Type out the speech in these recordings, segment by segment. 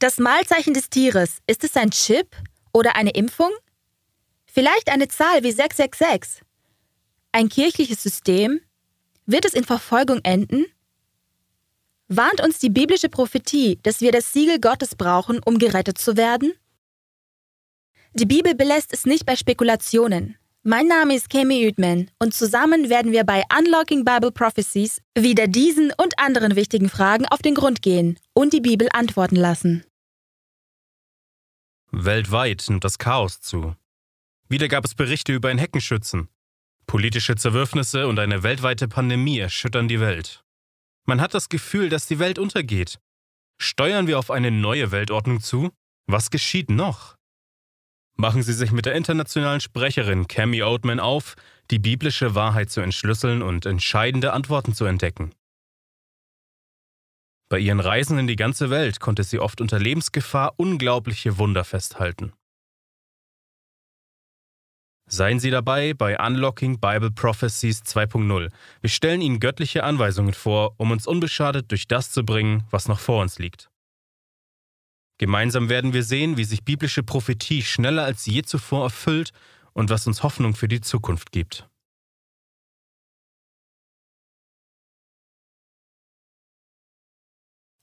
Das Malzeichen des Tieres, ist es ein Chip oder eine Impfung? Vielleicht eine Zahl wie 666? Ein kirchliches System? Wird es in Verfolgung enden? Warnt uns die biblische Prophetie, dass wir das Siegel Gottes brauchen, um gerettet zu werden? Die Bibel belässt es nicht bei Spekulationen. Mein Name ist Kemi Uedman und zusammen werden wir bei Unlocking Bible Prophecies wieder diesen und anderen wichtigen Fragen auf den Grund gehen und die Bibel antworten lassen. Weltweit nimmt das Chaos zu. Wieder gab es Berichte über ein Heckenschützen. Politische Zerwürfnisse und eine weltweite Pandemie erschüttern die Welt. Man hat das Gefühl, dass die Welt untergeht. Steuern wir auf eine neue Weltordnung zu? Was geschieht noch? Machen Sie sich mit der internationalen Sprecherin Cami Oatman auf, die biblische Wahrheit zu entschlüsseln und entscheidende Antworten zu entdecken. Bei ihren Reisen in die ganze Welt konnte sie oft unter Lebensgefahr unglaubliche Wunder festhalten. Seien Sie dabei bei Unlocking Bible Prophecies 2.0. Wir stellen Ihnen göttliche Anweisungen vor, um uns unbeschadet durch das zu bringen, was noch vor uns liegt. Gemeinsam werden wir sehen, wie sich biblische Prophetie schneller als je zuvor erfüllt und was uns Hoffnung für die Zukunft gibt.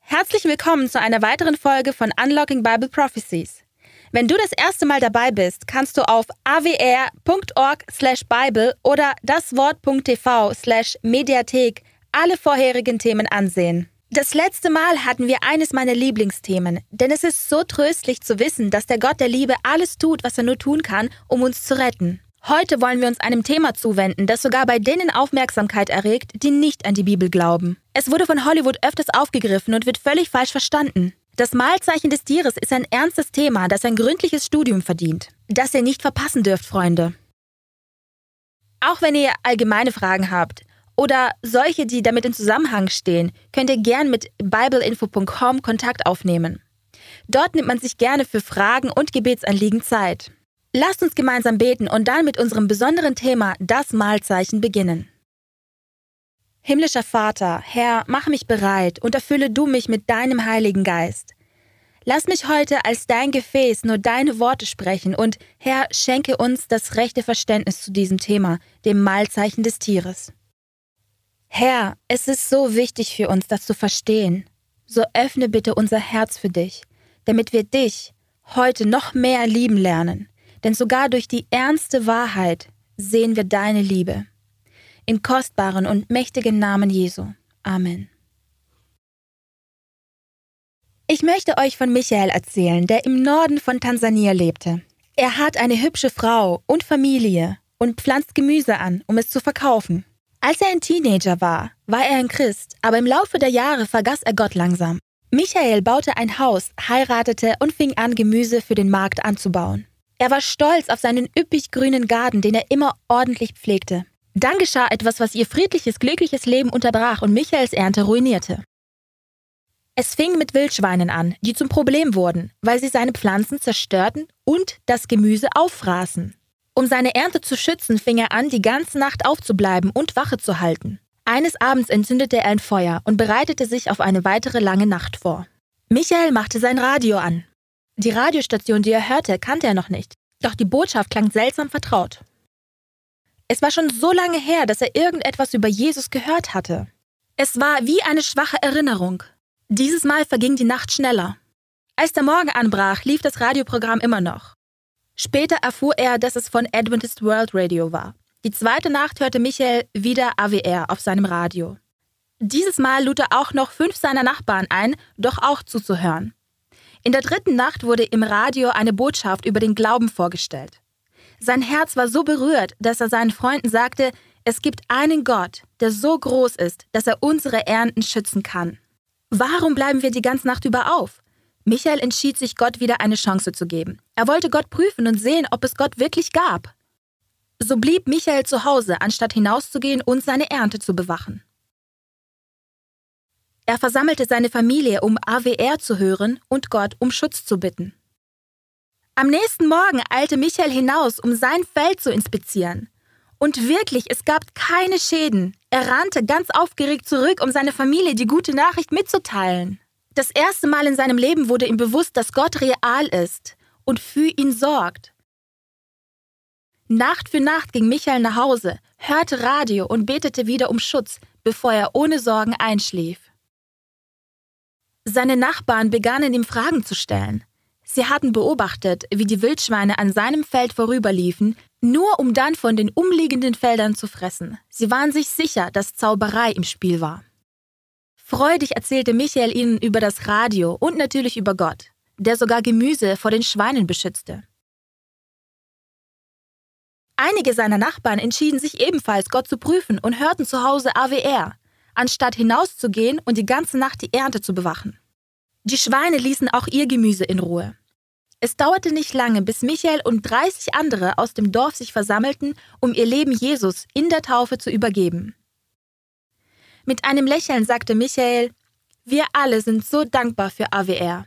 Herzlich willkommen zu einer weiteren Folge von Unlocking Bible Prophecies. Wenn du das erste Mal dabei bist, kannst du auf awr.org/bible oder daswort.tv/mediathek alle vorherigen Themen ansehen. Das letzte Mal hatten wir eines meiner Lieblingsthemen, denn es ist so tröstlich zu wissen, dass der Gott der Liebe alles tut, was er nur tun kann, um uns zu retten. Heute wollen wir uns einem Thema zuwenden, das sogar bei denen Aufmerksamkeit erregt, die nicht an die Bibel glauben. Es wurde von Hollywood öfters aufgegriffen und wird völlig falsch verstanden. Das Mahlzeichen des Tieres ist ein ernstes Thema, das ein gründliches Studium verdient. Das ihr nicht verpassen dürft, Freunde. Auch wenn ihr allgemeine Fragen habt oder solche, die damit in Zusammenhang stehen, könnt ihr gern mit bibleinfo.com Kontakt aufnehmen. Dort nimmt man sich gerne für Fragen und Gebetsanliegen Zeit. Lasst uns gemeinsam beten und dann mit unserem besonderen Thema das Mahlzeichen beginnen. Himmlischer Vater, Herr, mach mich bereit und erfülle du mich mit deinem Heiligen Geist. Lass mich heute als dein Gefäß nur deine Worte sprechen und Herr, schenke uns das rechte Verständnis zu diesem Thema, dem Mahlzeichen des Tieres. Herr, es ist so wichtig für uns, das zu verstehen. So öffne bitte unser Herz für dich, damit wir dich heute noch mehr lieben lernen. Denn sogar durch die ernste Wahrheit sehen wir deine Liebe im kostbaren und mächtigen Namen Jesu. Amen. Ich möchte euch von Michael erzählen, der im Norden von Tansania lebte. Er hat eine hübsche Frau und Familie und pflanzt Gemüse an, um es zu verkaufen. Als er ein Teenager war, war er ein Christ, aber im Laufe der Jahre vergaß er Gott langsam. Michael baute ein Haus, heiratete und fing an, Gemüse für den Markt anzubauen. Er war stolz auf seinen üppig grünen Garten, den er immer ordentlich pflegte. Dann geschah etwas, was ihr friedliches, glückliches Leben unterbrach und Michaels Ernte ruinierte. Es fing mit Wildschweinen an, die zum Problem wurden, weil sie seine Pflanzen zerstörten und das Gemüse auffraßen. Um seine Ernte zu schützen, fing er an, die ganze Nacht aufzubleiben und Wache zu halten. Eines Abends entzündete er ein Feuer und bereitete sich auf eine weitere lange Nacht vor. Michael machte sein Radio an. Die Radiostation, die er hörte, kannte er noch nicht, doch die Botschaft klang seltsam vertraut. Es war schon so lange her, dass er irgendetwas über Jesus gehört hatte. Es war wie eine schwache Erinnerung. Dieses Mal verging die Nacht schneller. Als der Morgen anbrach, lief das Radioprogramm immer noch. Später erfuhr er, dass es von Adventist World Radio war. Die zweite Nacht hörte Michael wieder AWR auf seinem Radio. Dieses Mal lud er auch noch fünf seiner Nachbarn ein, doch auch zuzuhören. In der dritten Nacht wurde im Radio eine Botschaft über den Glauben vorgestellt. Sein Herz war so berührt, dass er seinen Freunden sagte, es gibt einen Gott, der so groß ist, dass er unsere Ernten schützen kann. Warum bleiben wir die ganze Nacht über auf? Michael entschied sich, Gott wieder eine Chance zu geben. Er wollte Gott prüfen und sehen, ob es Gott wirklich gab. So blieb Michael zu Hause, anstatt hinauszugehen und seine Ernte zu bewachen. Er versammelte seine Familie, um AWR zu hören und Gott um Schutz zu bitten. Am nächsten Morgen eilte Michael hinaus, um sein Feld zu inspizieren. Und wirklich, es gab keine Schäden. Er rannte ganz aufgeregt zurück, um seiner Familie die gute Nachricht mitzuteilen. Das erste Mal in seinem Leben wurde ihm bewusst, dass Gott real ist und für ihn sorgt. Nacht für Nacht ging Michael nach Hause, hörte Radio und betete wieder um Schutz, bevor er ohne Sorgen einschlief. Seine Nachbarn begannen ihm Fragen zu stellen. Sie hatten beobachtet, wie die Wildschweine an seinem Feld vorüberliefen, nur um dann von den umliegenden Feldern zu fressen. Sie waren sich sicher, dass Zauberei im Spiel war. Freudig erzählte Michael ihnen über das Radio und natürlich über Gott, der sogar Gemüse vor den Schweinen beschützte. Einige seiner Nachbarn entschieden sich ebenfalls, Gott zu prüfen und hörten zu Hause AWR, anstatt hinauszugehen und die ganze Nacht die Ernte zu bewachen. Die Schweine ließen auch ihr Gemüse in Ruhe. Es dauerte nicht lange, bis Michael und 30 andere aus dem Dorf sich versammelten, um ihr Leben Jesus in der Taufe zu übergeben. Mit einem Lächeln sagte Michael, wir alle sind so dankbar für AWR.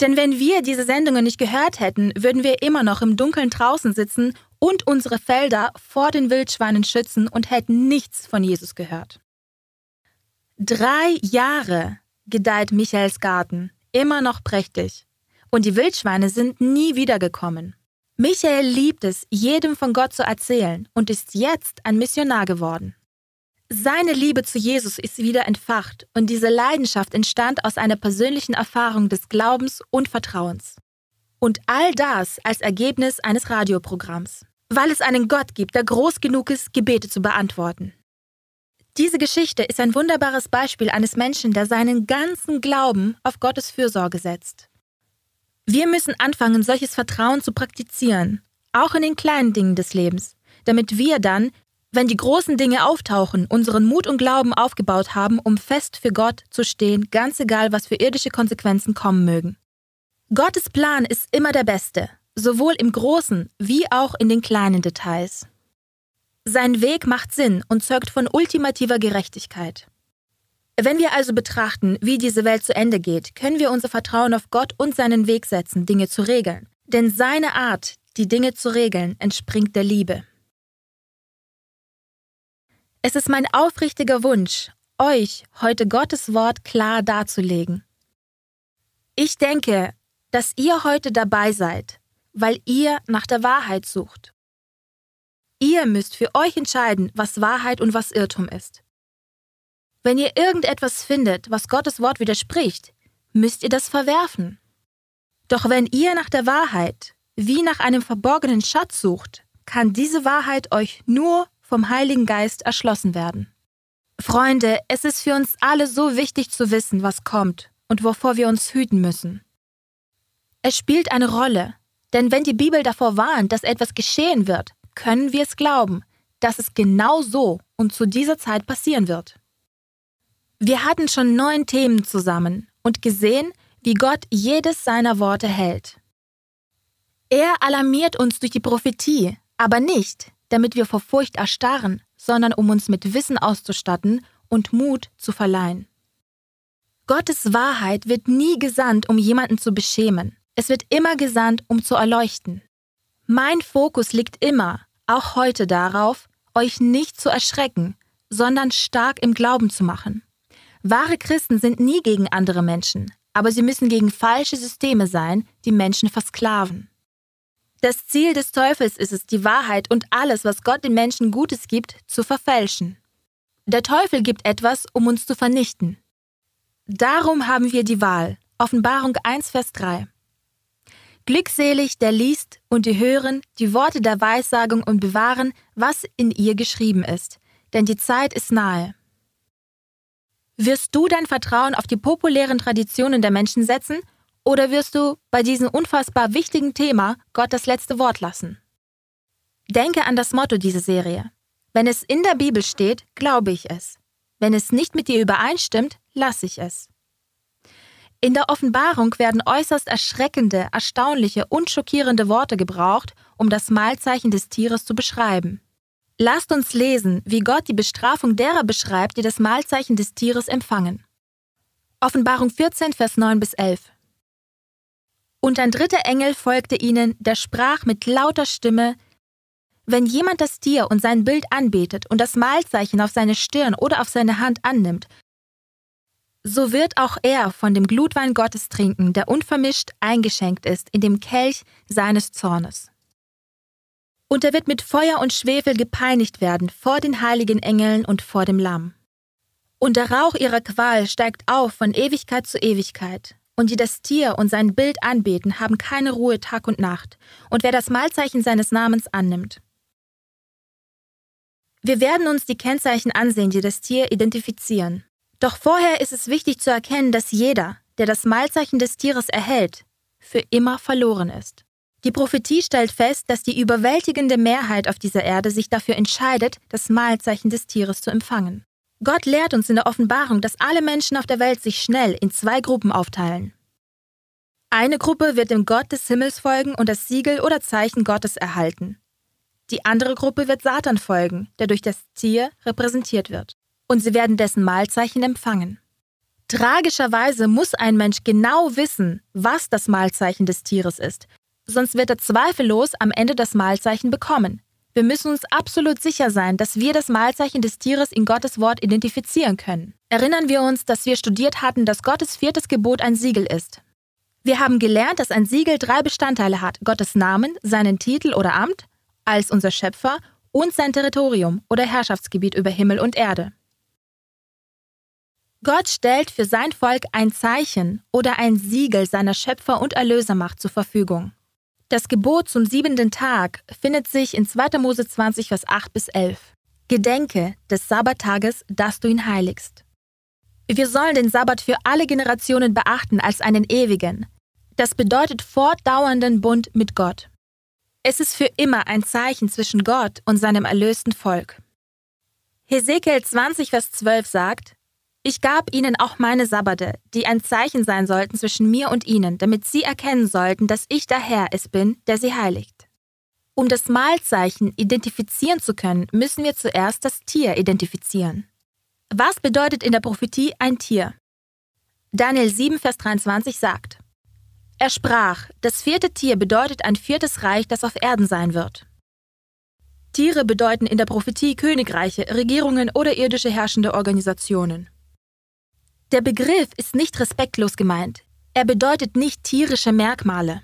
Denn wenn wir diese Sendungen nicht gehört hätten, würden wir immer noch im Dunkeln draußen sitzen und unsere Felder vor den Wildschweinen schützen und hätten nichts von Jesus gehört. Drei Jahre gedeiht Michaels Garten, immer noch prächtig und die Wildschweine sind nie wiedergekommen. Michael liebt es, jedem von Gott zu erzählen und ist jetzt ein Missionar geworden. Seine Liebe zu Jesus ist wieder entfacht und diese Leidenschaft entstand aus einer persönlichen Erfahrung des Glaubens und Vertrauens. Und all das als Ergebnis eines Radioprogramms, weil es einen Gott gibt, der groß genug ist, Gebete zu beantworten. Diese Geschichte ist ein wunderbares Beispiel eines Menschen, der seinen ganzen Glauben auf Gottes Fürsorge setzt. Wir müssen anfangen, solches Vertrauen zu praktizieren, auch in den kleinen Dingen des Lebens, damit wir dann, wenn die großen Dinge auftauchen, unseren Mut und Glauben aufgebaut haben, um fest für Gott zu stehen, ganz egal, was für irdische Konsequenzen kommen mögen. Gottes Plan ist immer der beste, sowohl im großen wie auch in den kleinen Details. Sein Weg macht Sinn und zeugt von ultimativer Gerechtigkeit. Wenn wir also betrachten, wie diese Welt zu Ende geht, können wir unser Vertrauen auf Gott und seinen Weg setzen, Dinge zu regeln. Denn seine Art, die Dinge zu regeln, entspringt der Liebe. Es ist mein aufrichtiger Wunsch, euch heute Gottes Wort klar darzulegen. Ich denke, dass ihr heute dabei seid, weil ihr nach der Wahrheit sucht. Ihr müsst für euch entscheiden, was Wahrheit und was Irrtum ist. Wenn ihr irgendetwas findet, was Gottes Wort widerspricht, müsst ihr das verwerfen. Doch wenn ihr nach der Wahrheit wie nach einem verborgenen Schatz sucht, kann diese Wahrheit euch nur vom Heiligen Geist erschlossen werden. Freunde, es ist für uns alle so wichtig zu wissen, was kommt und wovor wir uns hüten müssen. Es spielt eine Rolle, denn wenn die Bibel davor warnt, dass etwas geschehen wird, können wir es glauben, dass es genau so und zu dieser Zeit passieren wird. Wir hatten schon neun Themen zusammen und gesehen, wie Gott jedes seiner Worte hält. Er alarmiert uns durch die Prophetie, aber nicht, damit wir vor Furcht erstarren, sondern um uns mit Wissen auszustatten und Mut zu verleihen. Gottes Wahrheit wird nie gesandt, um jemanden zu beschämen. Es wird immer gesandt, um zu erleuchten. Mein Fokus liegt immer, auch heute darauf, euch nicht zu erschrecken, sondern stark im Glauben zu machen. Wahre Christen sind nie gegen andere Menschen, aber sie müssen gegen falsche Systeme sein, die Menschen versklaven. Das Ziel des Teufels ist es, die Wahrheit und alles, was Gott den Menschen Gutes gibt, zu verfälschen. Der Teufel gibt etwas, um uns zu vernichten. Darum haben wir die Wahl. Offenbarung 1, Vers 3. Glückselig, der liest und die hören die Worte der Weissagung und bewahren, was in ihr geschrieben ist, denn die Zeit ist nahe. Wirst du dein Vertrauen auf die populären Traditionen der Menschen setzen oder wirst du bei diesem unfassbar wichtigen Thema Gott das letzte Wort lassen? Denke an das Motto dieser Serie. Wenn es in der Bibel steht, glaube ich es. Wenn es nicht mit dir übereinstimmt, lasse ich es. In der Offenbarung werden äußerst erschreckende, erstaunliche und schockierende Worte gebraucht, um das Mahlzeichen des Tieres zu beschreiben. Lasst uns lesen, wie Gott die Bestrafung derer beschreibt, die das Mahlzeichen des Tieres empfangen. Offenbarung 14, Vers 9 bis 11. Und ein dritter Engel folgte ihnen, der sprach mit lauter Stimme, wenn jemand das Tier und sein Bild anbetet und das Mahlzeichen auf seine Stirn oder auf seine Hand annimmt, so wird auch er von dem Glutwein Gottes trinken, der unvermischt eingeschenkt ist in dem Kelch seines Zornes. Und er wird mit Feuer und Schwefel gepeinigt werden vor den heiligen Engeln und vor dem Lamm. Und der Rauch ihrer Qual steigt auf von Ewigkeit zu Ewigkeit. Und die das Tier und sein Bild anbeten, haben keine Ruhe Tag und Nacht. Und wer das Mahlzeichen seines Namens annimmt. Wir werden uns die Kennzeichen ansehen, die das Tier identifizieren. Doch vorher ist es wichtig zu erkennen, dass jeder, der das Mahlzeichen des Tieres erhält, für immer verloren ist. Die Prophetie stellt fest, dass die überwältigende Mehrheit auf dieser Erde sich dafür entscheidet, das Mahlzeichen des Tieres zu empfangen. Gott lehrt uns in der Offenbarung, dass alle Menschen auf der Welt sich schnell in zwei Gruppen aufteilen. Eine Gruppe wird dem Gott des Himmels folgen und das Siegel oder Zeichen Gottes erhalten. Die andere Gruppe wird Satan folgen, der durch das Tier repräsentiert wird. Und sie werden dessen Mahlzeichen empfangen. Tragischerweise muss ein Mensch genau wissen, was das Mahlzeichen des Tieres ist, sonst wird er zweifellos am Ende das Mahlzeichen bekommen. Wir müssen uns absolut sicher sein, dass wir das Mahlzeichen des Tieres in Gottes Wort identifizieren können. Erinnern wir uns, dass wir studiert hatten, dass Gottes viertes Gebot ein Siegel ist. Wir haben gelernt, dass ein Siegel drei Bestandteile hat: Gottes Namen, seinen Titel oder Amt als unser Schöpfer und sein Territorium oder Herrschaftsgebiet über Himmel und Erde. Gott stellt für sein Volk ein Zeichen oder ein Siegel seiner Schöpfer- und Erlösermacht zur Verfügung. Das Gebot zum siebenten Tag findet sich in 2. Mose 20, Vers 8 bis 11. Gedenke des Sabbattages, dass du ihn heiligst. Wir sollen den Sabbat für alle Generationen beachten als einen ewigen. Das bedeutet fortdauernden Bund mit Gott. Es ist für immer ein Zeichen zwischen Gott und seinem erlösten Volk. Hesekiel 20, Vers 12 sagt, ich gab ihnen auch meine Sabbate, die ein Zeichen sein sollten zwischen mir und ihnen, damit sie erkennen sollten, dass ich der Herr es bin, der sie heiligt. Um das Mahlzeichen identifizieren zu können, müssen wir zuerst das Tier identifizieren. Was bedeutet in der Prophetie ein Tier? Daniel 7, Vers 23 sagt, Er sprach, das vierte Tier bedeutet ein viertes Reich, das auf Erden sein wird. Tiere bedeuten in der Prophetie Königreiche, Regierungen oder irdische herrschende Organisationen. Der Begriff ist nicht respektlos gemeint. Er bedeutet nicht tierische Merkmale.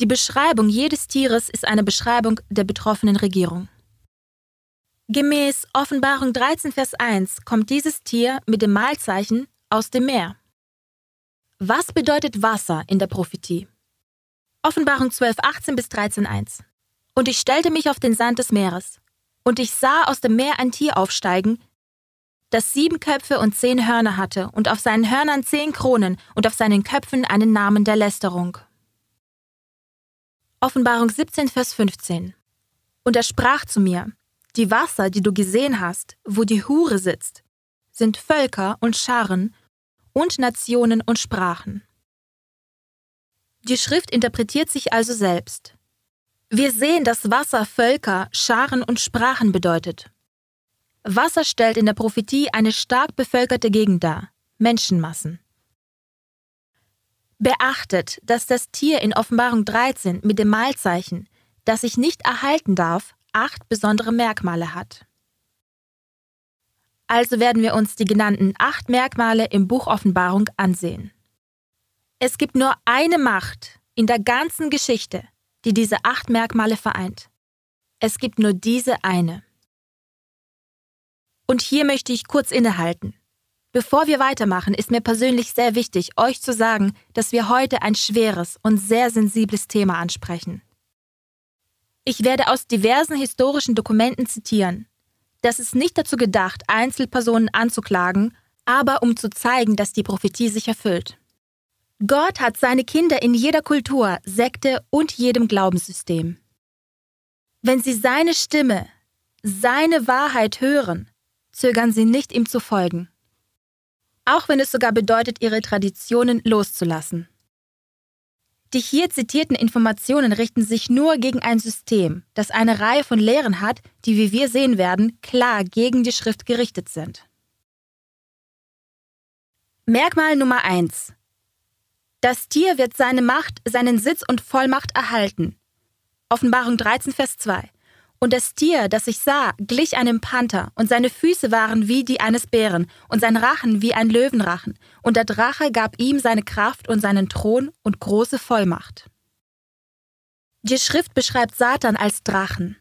Die Beschreibung jedes Tieres ist eine Beschreibung der betroffenen Regierung. Gemäß Offenbarung 13, Vers 1 kommt dieses Tier mit dem Mahlzeichen aus dem Meer. Was bedeutet Wasser in der Prophetie? Offenbarung 12, 18 bis 13, 1. Und ich stellte mich auf den Sand des Meeres. Und ich sah aus dem Meer ein Tier aufsteigen, das sieben Köpfe und zehn Hörner hatte und auf seinen Hörnern zehn Kronen und auf seinen Köpfen einen Namen der Lästerung. Offenbarung 17, Vers 15. Und er sprach zu mir, die Wasser, die du gesehen hast, wo die Hure sitzt, sind Völker und Scharen und Nationen und Sprachen. Die Schrift interpretiert sich also selbst. Wir sehen, dass Wasser Völker, Scharen und Sprachen bedeutet. Wasser stellt in der Prophetie eine stark bevölkerte Gegend dar, Menschenmassen. Beachtet, dass das Tier in Offenbarung 13 mit dem Mahlzeichen, das sich nicht erhalten darf, acht besondere Merkmale hat. Also werden wir uns die genannten acht Merkmale im Buch Offenbarung ansehen. Es gibt nur eine Macht in der ganzen Geschichte, die diese acht Merkmale vereint. Es gibt nur diese eine. Und hier möchte ich kurz innehalten. Bevor wir weitermachen, ist mir persönlich sehr wichtig, euch zu sagen, dass wir heute ein schweres und sehr sensibles Thema ansprechen. Ich werde aus diversen historischen Dokumenten zitieren. Das ist nicht dazu gedacht, Einzelpersonen anzuklagen, aber um zu zeigen, dass die Prophetie sich erfüllt. Gott hat seine Kinder in jeder Kultur, Sekte und jedem Glaubenssystem. Wenn sie seine Stimme, seine Wahrheit hören, zögern sie nicht, ihm zu folgen. Auch wenn es sogar bedeutet, ihre Traditionen loszulassen. Die hier zitierten Informationen richten sich nur gegen ein System, das eine Reihe von Lehren hat, die, wie wir sehen werden, klar gegen die Schrift gerichtet sind. Merkmal Nummer 1. Das Tier wird seine Macht, seinen Sitz und Vollmacht erhalten. Offenbarung 13, Vers 2. Und das Tier, das ich sah, glich einem Panther, und seine Füße waren wie die eines Bären, und sein Rachen wie ein Löwenrachen, und der Drache gab ihm seine Kraft und seinen Thron und große Vollmacht. Die Schrift beschreibt Satan als Drachen.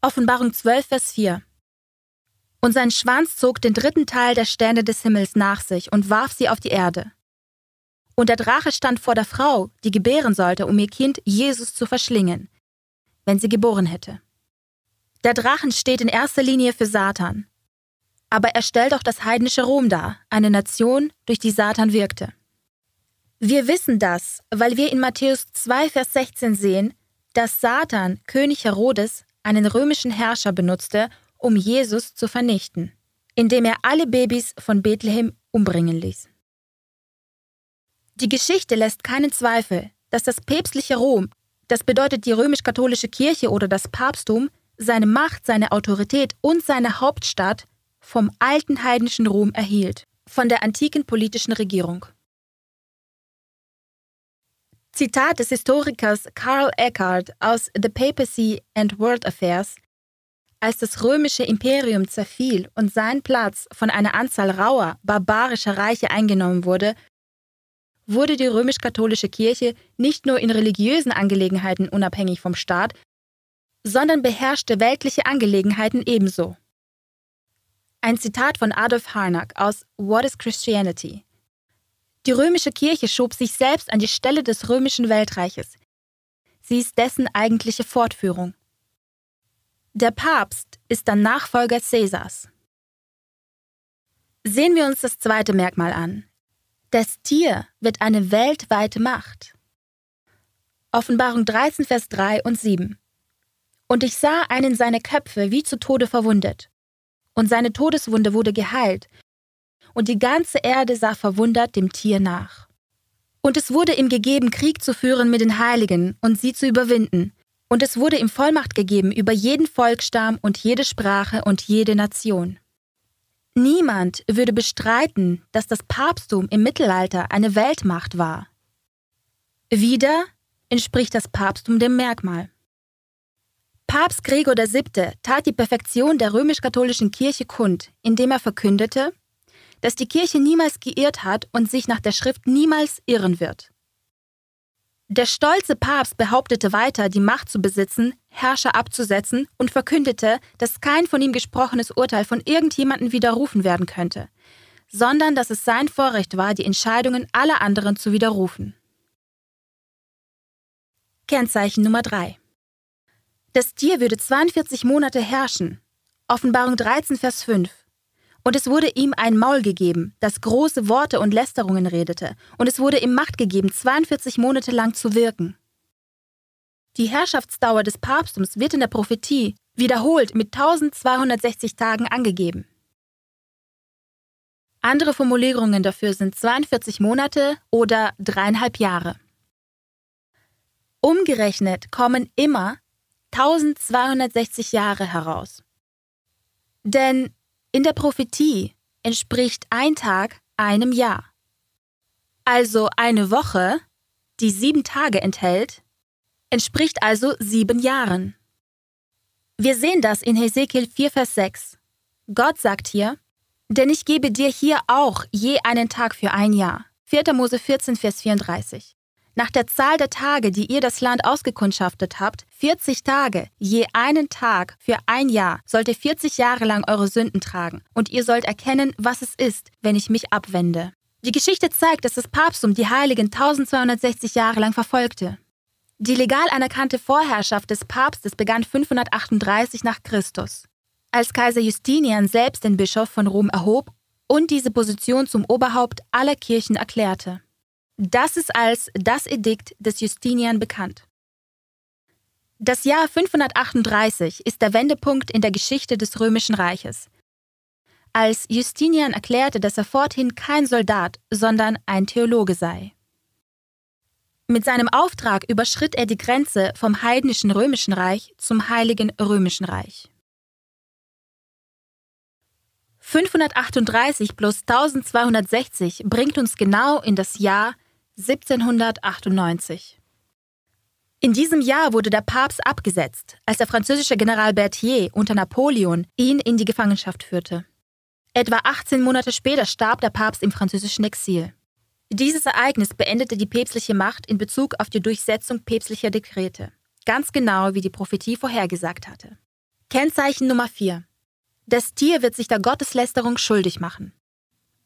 Offenbarung 12, Vers 4. Und sein Schwanz zog den dritten Teil der Sterne des Himmels nach sich und warf sie auf die Erde. Und der Drache stand vor der Frau, die gebären sollte, um ihr Kind Jesus zu verschlingen, wenn sie geboren hätte. Der Drachen steht in erster Linie für Satan. Aber er stellt auch das heidnische Rom dar, eine Nation, durch die Satan wirkte. Wir wissen das, weil wir in Matthäus 2, Vers 16 sehen, dass Satan, König Herodes, einen römischen Herrscher benutzte, um Jesus zu vernichten, indem er alle Babys von Bethlehem umbringen ließ. Die Geschichte lässt keinen Zweifel, dass das päpstliche Rom, das bedeutet die römisch-katholische Kirche oder das Papsttum, seine Macht, seine Autorität und seine Hauptstadt vom alten heidnischen Rom erhielt, von der antiken politischen Regierung. Zitat des Historikers Karl Eckhart aus The Papacy and World Affairs Als das römische Imperium zerfiel und sein Platz von einer Anzahl rauer, barbarischer Reiche eingenommen wurde, wurde die römisch-katholische Kirche nicht nur in religiösen Angelegenheiten unabhängig vom Staat, sondern beherrschte weltliche Angelegenheiten ebenso. Ein Zitat von Adolf Harnack aus What is Christianity? Die römische Kirche schob sich selbst an die Stelle des römischen Weltreiches. Sie ist dessen eigentliche Fortführung. Der Papst ist dann Nachfolger Caesars. Sehen wir uns das zweite Merkmal an. Das Tier wird eine weltweite Macht. Offenbarung 13, Vers 3 und 7. Und ich sah einen seine Köpfe wie zu Tode verwundet. Und seine Todeswunde wurde geheilt. Und die ganze Erde sah verwundert dem Tier nach. Und es wurde ihm gegeben, Krieg zu führen mit den Heiligen und sie zu überwinden. Und es wurde ihm Vollmacht gegeben über jeden Volksstamm und jede Sprache und jede Nation. Niemand würde bestreiten, dass das Papsttum im Mittelalter eine Weltmacht war. Wieder entspricht das Papsttum dem Merkmal. Papst Gregor VII. tat die Perfektion der römisch-katholischen Kirche kund, indem er verkündete, dass die Kirche niemals geirrt hat und sich nach der Schrift niemals irren wird. Der stolze Papst behauptete weiter, die Macht zu besitzen, Herrscher abzusetzen und verkündete, dass kein von ihm gesprochenes Urteil von irgendjemandem widerrufen werden könnte, sondern dass es sein Vorrecht war, die Entscheidungen aller anderen zu widerrufen. Kennzeichen Nummer 3 das Tier würde 42 Monate herrschen. Offenbarung 13, Vers 5. Und es wurde ihm ein Maul gegeben, das große Worte und Lästerungen redete, und es wurde ihm Macht gegeben, 42 Monate lang zu wirken. Die Herrschaftsdauer des Papsttums wird in der Prophetie wiederholt mit 1260 Tagen angegeben. Andere Formulierungen dafür sind 42 Monate oder dreieinhalb Jahre. Umgerechnet kommen immer 1260 Jahre heraus. Denn in der Prophetie entspricht ein Tag einem Jahr. Also eine Woche, die sieben Tage enthält, entspricht also sieben Jahren. Wir sehen das in Hesekiel 4, Vers 6. Gott sagt hier, denn ich gebe dir hier auch je einen Tag für ein Jahr. 4. Mose 14, Vers 34. Nach der Zahl der Tage, die ihr das Land ausgekundschaftet habt, 40 Tage, je einen Tag für ein Jahr, sollt ihr 40 Jahre lang eure Sünden tragen, und ihr sollt erkennen, was es ist, wenn ich mich abwende. Die Geschichte zeigt, dass das Papsttum die Heiligen 1260 Jahre lang verfolgte. Die legal anerkannte Vorherrschaft des Papstes begann 538 nach Christus, als Kaiser Justinian selbst den Bischof von Rom erhob und diese Position zum Oberhaupt aller Kirchen erklärte. Das ist als das Edikt des Justinian bekannt. Das Jahr 538 ist der Wendepunkt in der Geschichte des Römischen Reiches. Als Justinian erklärte, dass er forthin kein Soldat, sondern ein Theologe sei. Mit seinem Auftrag überschritt er die Grenze vom heidnischen Römischen Reich zum heiligen Römischen Reich. 538 plus 1260 bringt uns genau in das Jahr 1798. In diesem Jahr wurde der Papst abgesetzt, als der französische General Berthier unter Napoleon ihn in die Gefangenschaft führte. Etwa 18 Monate später starb der Papst im französischen Exil. Dieses Ereignis beendete die päpstliche Macht in Bezug auf die Durchsetzung päpstlicher Dekrete, ganz genau wie die Prophetie vorhergesagt hatte. Kennzeichen Nummer 4. Das Tier wird sich der Gotteslästerung schuldig machen.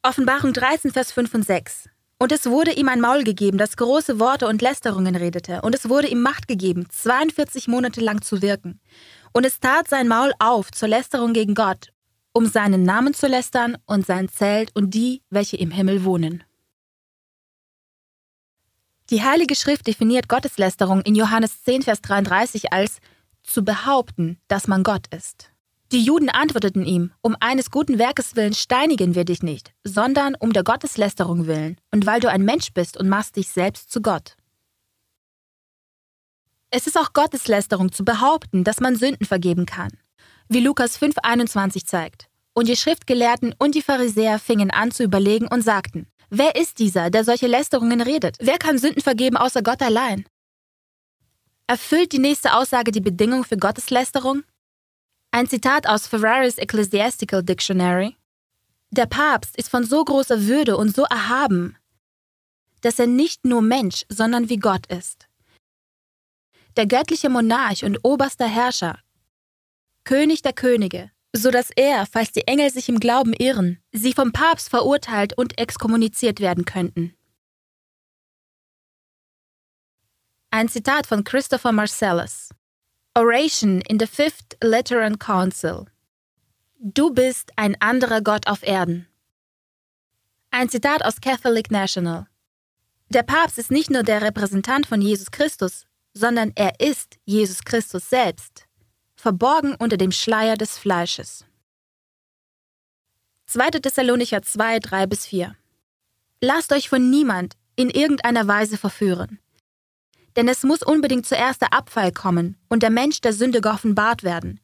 Offenbarung 13, Vers 5 und 6. Und es wurde ihm ein Maul gegeben, das große Worte und Lästerungen redete, und es wurde ihm Macht gegeben, 42 Monate lang zu wirken. Und es tat sein Maul auf zur Lästerung gegen Gott, um seinen Namen zu lästern und sein Zelt und die, welche im Himmel wohnen. Die Heilige Schrift definiert Gotteslästerung in Johannes 10, Vers 33 als zu behaupten, dass man Gott ist. Die Juden antworteten ihm, um eines guten Werkes willen steinigen wir dich nicht, sondern um der Gotteslästerung willen und weil du ein Mensch bist und machst dich selbst zu Gott. Es ist auch Gotteslästerung zu behaupten, dass man Sünden vergeben kann, wie Lukas 5,21 zeigt. Und die Schriftgelehrten und die Pharisäer fingen an zu überlegen und sagten, wer ist dieser, der solche Lästerungen redet? Wer kann Sünden vergeben außer Gott allein? Erfüllt die nächste Aussage die Bedingung für Gotteslästerung? Ein Zitat aus Ferraris Ecclesiastical Dictionary. Der Papst ist von so großer Würde und so erhaben, dass er nicht nur Mensch, sondern wie Gott ist. Der göttliche Monarch und oberster Herrscher, König der Könige, so dass er, falls die Engel sich im Glauben irren, sie vom Papst verurteilt und exkommuniziert werden könnten. Ein Zitat von Christopher Marcellus. Oration in the Fifth Lateran Council. Du bist ein anderer Gott auf Erden. Ein Zitat aus Catholic National. Der Papst ist nicht nur der Repräsentant von Jesus Christus, sondern er ist Jesus Christus selbst, verborgen unter dem Schleier des Fleisches. 2. Thessalonicher 2, 3 bis 4. Lasst euch von niemand in irgendeiner Weise verführen. Denn es muss unbedingt zuerst der Abfall kommen und der Mensch der Sünde geoffenbart werden.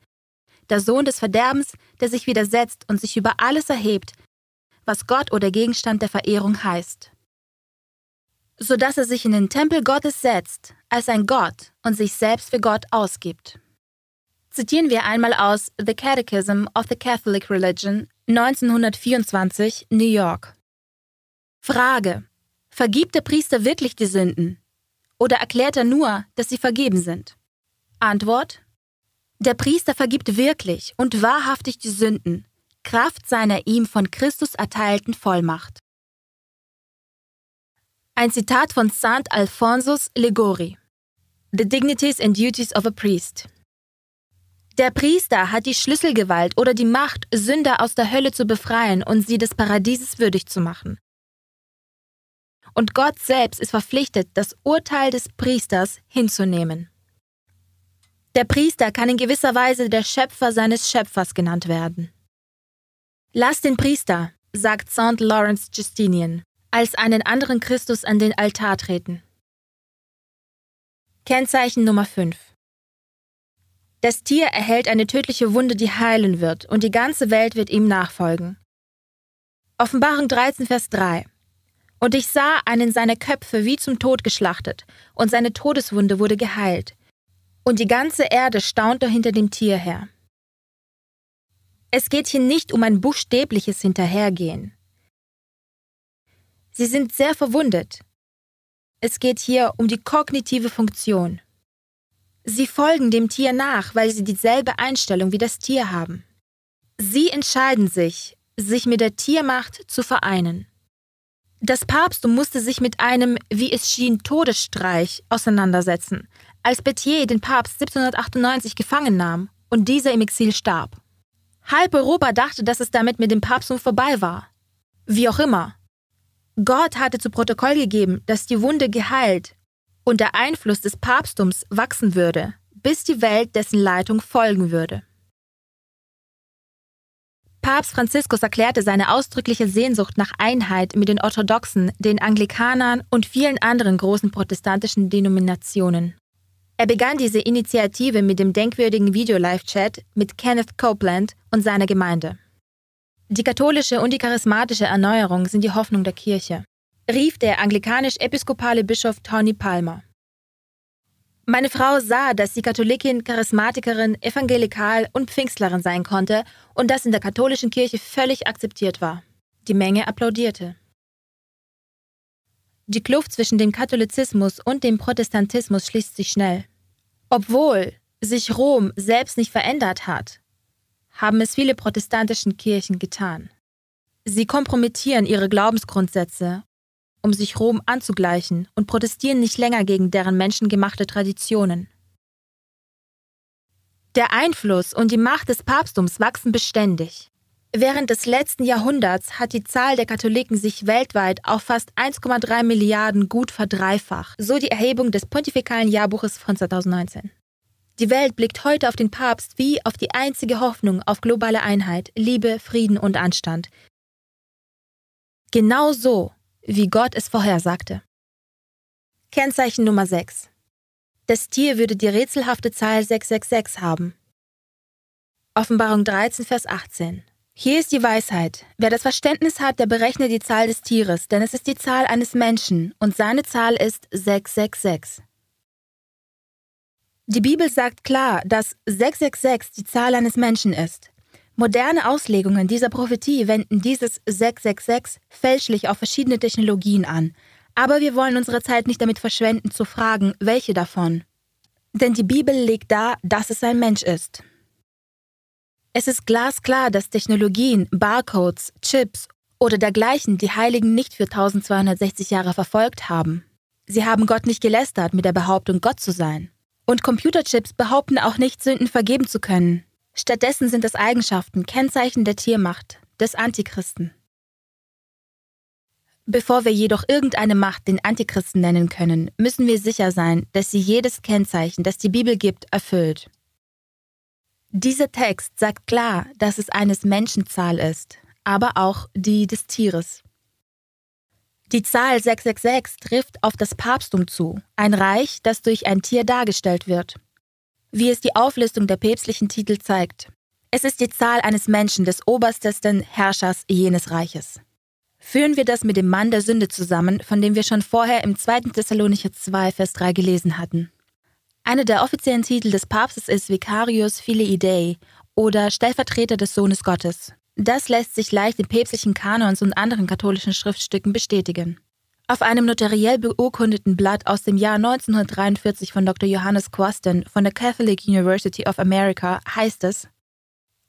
Der Sohn des Verderbens, der sich widersetzt und sich über alles erhebt, was Gott oder Gegenstand der Verehrung heißt. So dass er sich in den Tempel Gottes setzt, als ein Gott und sich selbst für Gott ausgibt. Zitieren wir einmal aus The Catechism of the Catholic Religion 1924, New York. Frage. Vergibt der Priester wirklich die Sünden? Oder erklärt er nur, dass sie vergeben sind? Antwort Der Priester vergibt wirklich und wahrhaftig die Sünden, Kraft seiner ihm von Christus erteilten Vollmacht. Ein Zitat von St. Alphonsus Ligori The Dignities and Duties of a Priest Der Priester hat die Schlüsselgewalt oder die Macht, Sünder aus der Hölle zu befreien und sie des Paradieses würdig zu machen. Und Gott selbst ist verpflichtet, das Urteil des Priesters hinzunehmen. Der Priester kann in gewisser Weise der Schöpfer seines Schöpfers genannt werden. Lass den Priester, sagt St. Lawrence Justinian, als einen anderen Christus an den Altar treten. Kennzeichen Nummer 5 Das Tier erhält eine tödliche Wunde, die heilen wird, und die ganze Welt wird ihm nachfolgen. Offenbarung 13, Vers 3 und ich sah einen seiner Köpfe wie zum Tod geschlachtet, und seine Todeswunde wurde geheilt. Und die ganze Erde staunte hinter dem Tier her. Es geht hier nicht um ein buchstäbliches Hinterhergehen. Sie sind sehr verwundet. Es geht hier um die kognitive Funktion. Sie folgen dem Tier nach, weil sie dieselbe Einstellung wie das Tier haben. Sie entscheiden sich, sich mit der Tiermacht zu vereinen. Das Papsttum musste sich mit einem, wie es schien, Todesstreich auseinandersetzen, als Bethier den Papst 1798 gefangen nahm und dieser im Exil starb. Halb Europa dachte, dass es damit mit dem Papsttum vorbei war. Wie auch immer. Gott hatte zu Protokoll gegeben, dass die Wunde geheilt und der Einfluss des Papsttums wachsen würde, bis die Welt dessen Leitung folgen würde. Papst Franziskus erklärte seine ausdrückliche Sehnsucht nach Einheit mit den Orthodoxen, den Anglikanern und vielen anderen großen protestantischen Denominationen. Er begann diese Initiative mit dem denkwürdigen Video-Live-Chat mit Kenneth Copeland und seiner Gemeinde. Die katholische und die charismatische Erneuerung sind die Hoffnung der Kirche, rief der anglikanisch-episkopale Bischof Tony Palmer. Meine Frau sah, dass sie Katholikin, Charismatikerin, Evangelikal und Pfingstlerin sein konnte und das in der katholischen Kirche völlig akzeptiert war. Die Menge applaudierte. Die Kluft zwischen dem Katholizismus und dem Protestantismus schließt sich schnell. Obwohl sich Rom selbst nicht verändert hat, haben es viele protestantischen Kirchen getan. Sie kompromittieren ihre Glaubensgrundsätze, um sich Rom anzugleichen und protestieren nicht länger gegen deren menschengemachte Traditionen. Der Einfluss und die Macht des Papsttums wachsen beständig. Während des letzten Jahrhunderts hat die Zahl der Katholiken sich weltweit auf fast 1,3 Milliarden gut verdreifacht, so die Erhebung des Pontifikalen Jahrbuches von 2019. Die Welt blickt heute auf den Papst wie auf die einzige Hoffnung auf globale Einheit, Liebe, Frieden und Anstand. Genau so, wie Gott es vorhersagte. Kennzeichen Nummer 6. Das Tier würde die rätselhafte Zahl 666 haben. Offenbarung 13, Vers 18. Hier ist die Weisheit. Wer das Verständnis hat, der berechne die Zahl des Tieres, denn es ist die Zahl eines Menschen und seine Zahl ist 666. Die Bibel sagt klar, dass 666 die Zahl eines Menschen ist. Moderne Auslegungen dieser Prophetie wenden dieses 666 fälschlich auf verschiedene Technologien an. Aber wir wollen unsere Zeit nicht damit verschwenden, zu fragen, welche davon. Denn die Bibel legt dar, dass es ein Mensch ist. Es ist glasklar, dass Technologien, Barcodes, Chips oder dergleichen die Heiligen nicht für 1260 Jahre verfolgt haben. Sie haben Gott nicht gelästert mit der Behauptung, Gott zu sein. Und Computerchips behaupten auch nicht, Sünden vergeben zu können. Stattdessen sind es Eigenschaften, Kennzeichen der Tiermacht, des Antichristen. Bevor wir jedoch irgendeine Macht den Antichristen nennen können, müssen wir sicher sein, dass sie jedes Kennzeichen, das die Bibel gibt, erfüllt. Dieser Text sagt klar, dass es eines Menschen Zahl ist, aber auch die des Tieres. Die Zahl 666 trifft auf das Papsttum zu, ein Reich, das durch ein Tier dargestellt wird. Wie es die Auflistung der päpstlichen Titel zeigt. Es ist die Zahl eines Menschen des oberstesten Herrschers jenes Reiches. Führen wir das mit dem Mann der Sünde zusammen, von dem wir schon vorher im 2. Thessalonicher 2, Vers 3 gelesen hatten. Einer der offiziellen Titel des Papstes ist Vicarius Filii Dei oder Stellvertreter des Sohnes Gottes. Das lässt sich leicht in päpstlichen Kanons und anderen katholischen Schriftstücken bestätigen. Auf einem notariell beurkundeten Blatt aus dem Jahr 1943 von Dr. Johannes Quasten von der Catholic University of America heißt es,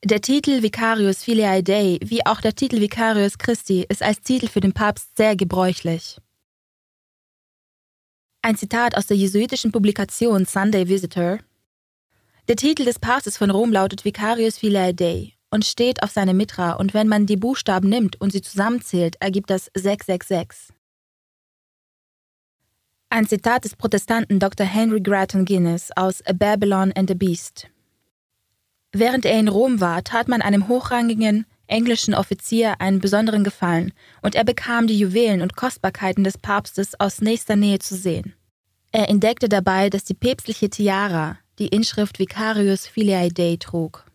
der Titel Vicarius Filii Dei wie auch der Titel Vicarius Christi ist als Titel für den Papst sehr gebräuchlich. Ein Zitat aus der jesuitischen Publikation Sunday Visitor. Der Titel des Papstes von Rom lautet Vicarius Filii Dei und steht auf seinem Mitra und wenn man die Buchstaben nimmt und sie zusammenzählt, ergibt das 666. Ein Zitat des Protestanten Dr. Henry Grattan Guinness aus A Babylon and the Beast. Während er in Rom war, tat man einem hochrangigen englischen Offizier einen besonderen Gefallen, und er bekam die Juwelen und Kostbarkeiten des Papstes aus nächster Nähe zu sehen. Er entdeckte dabei, dass die päpstliche Tiara die Inschrift Vicarius Filii Dei trug.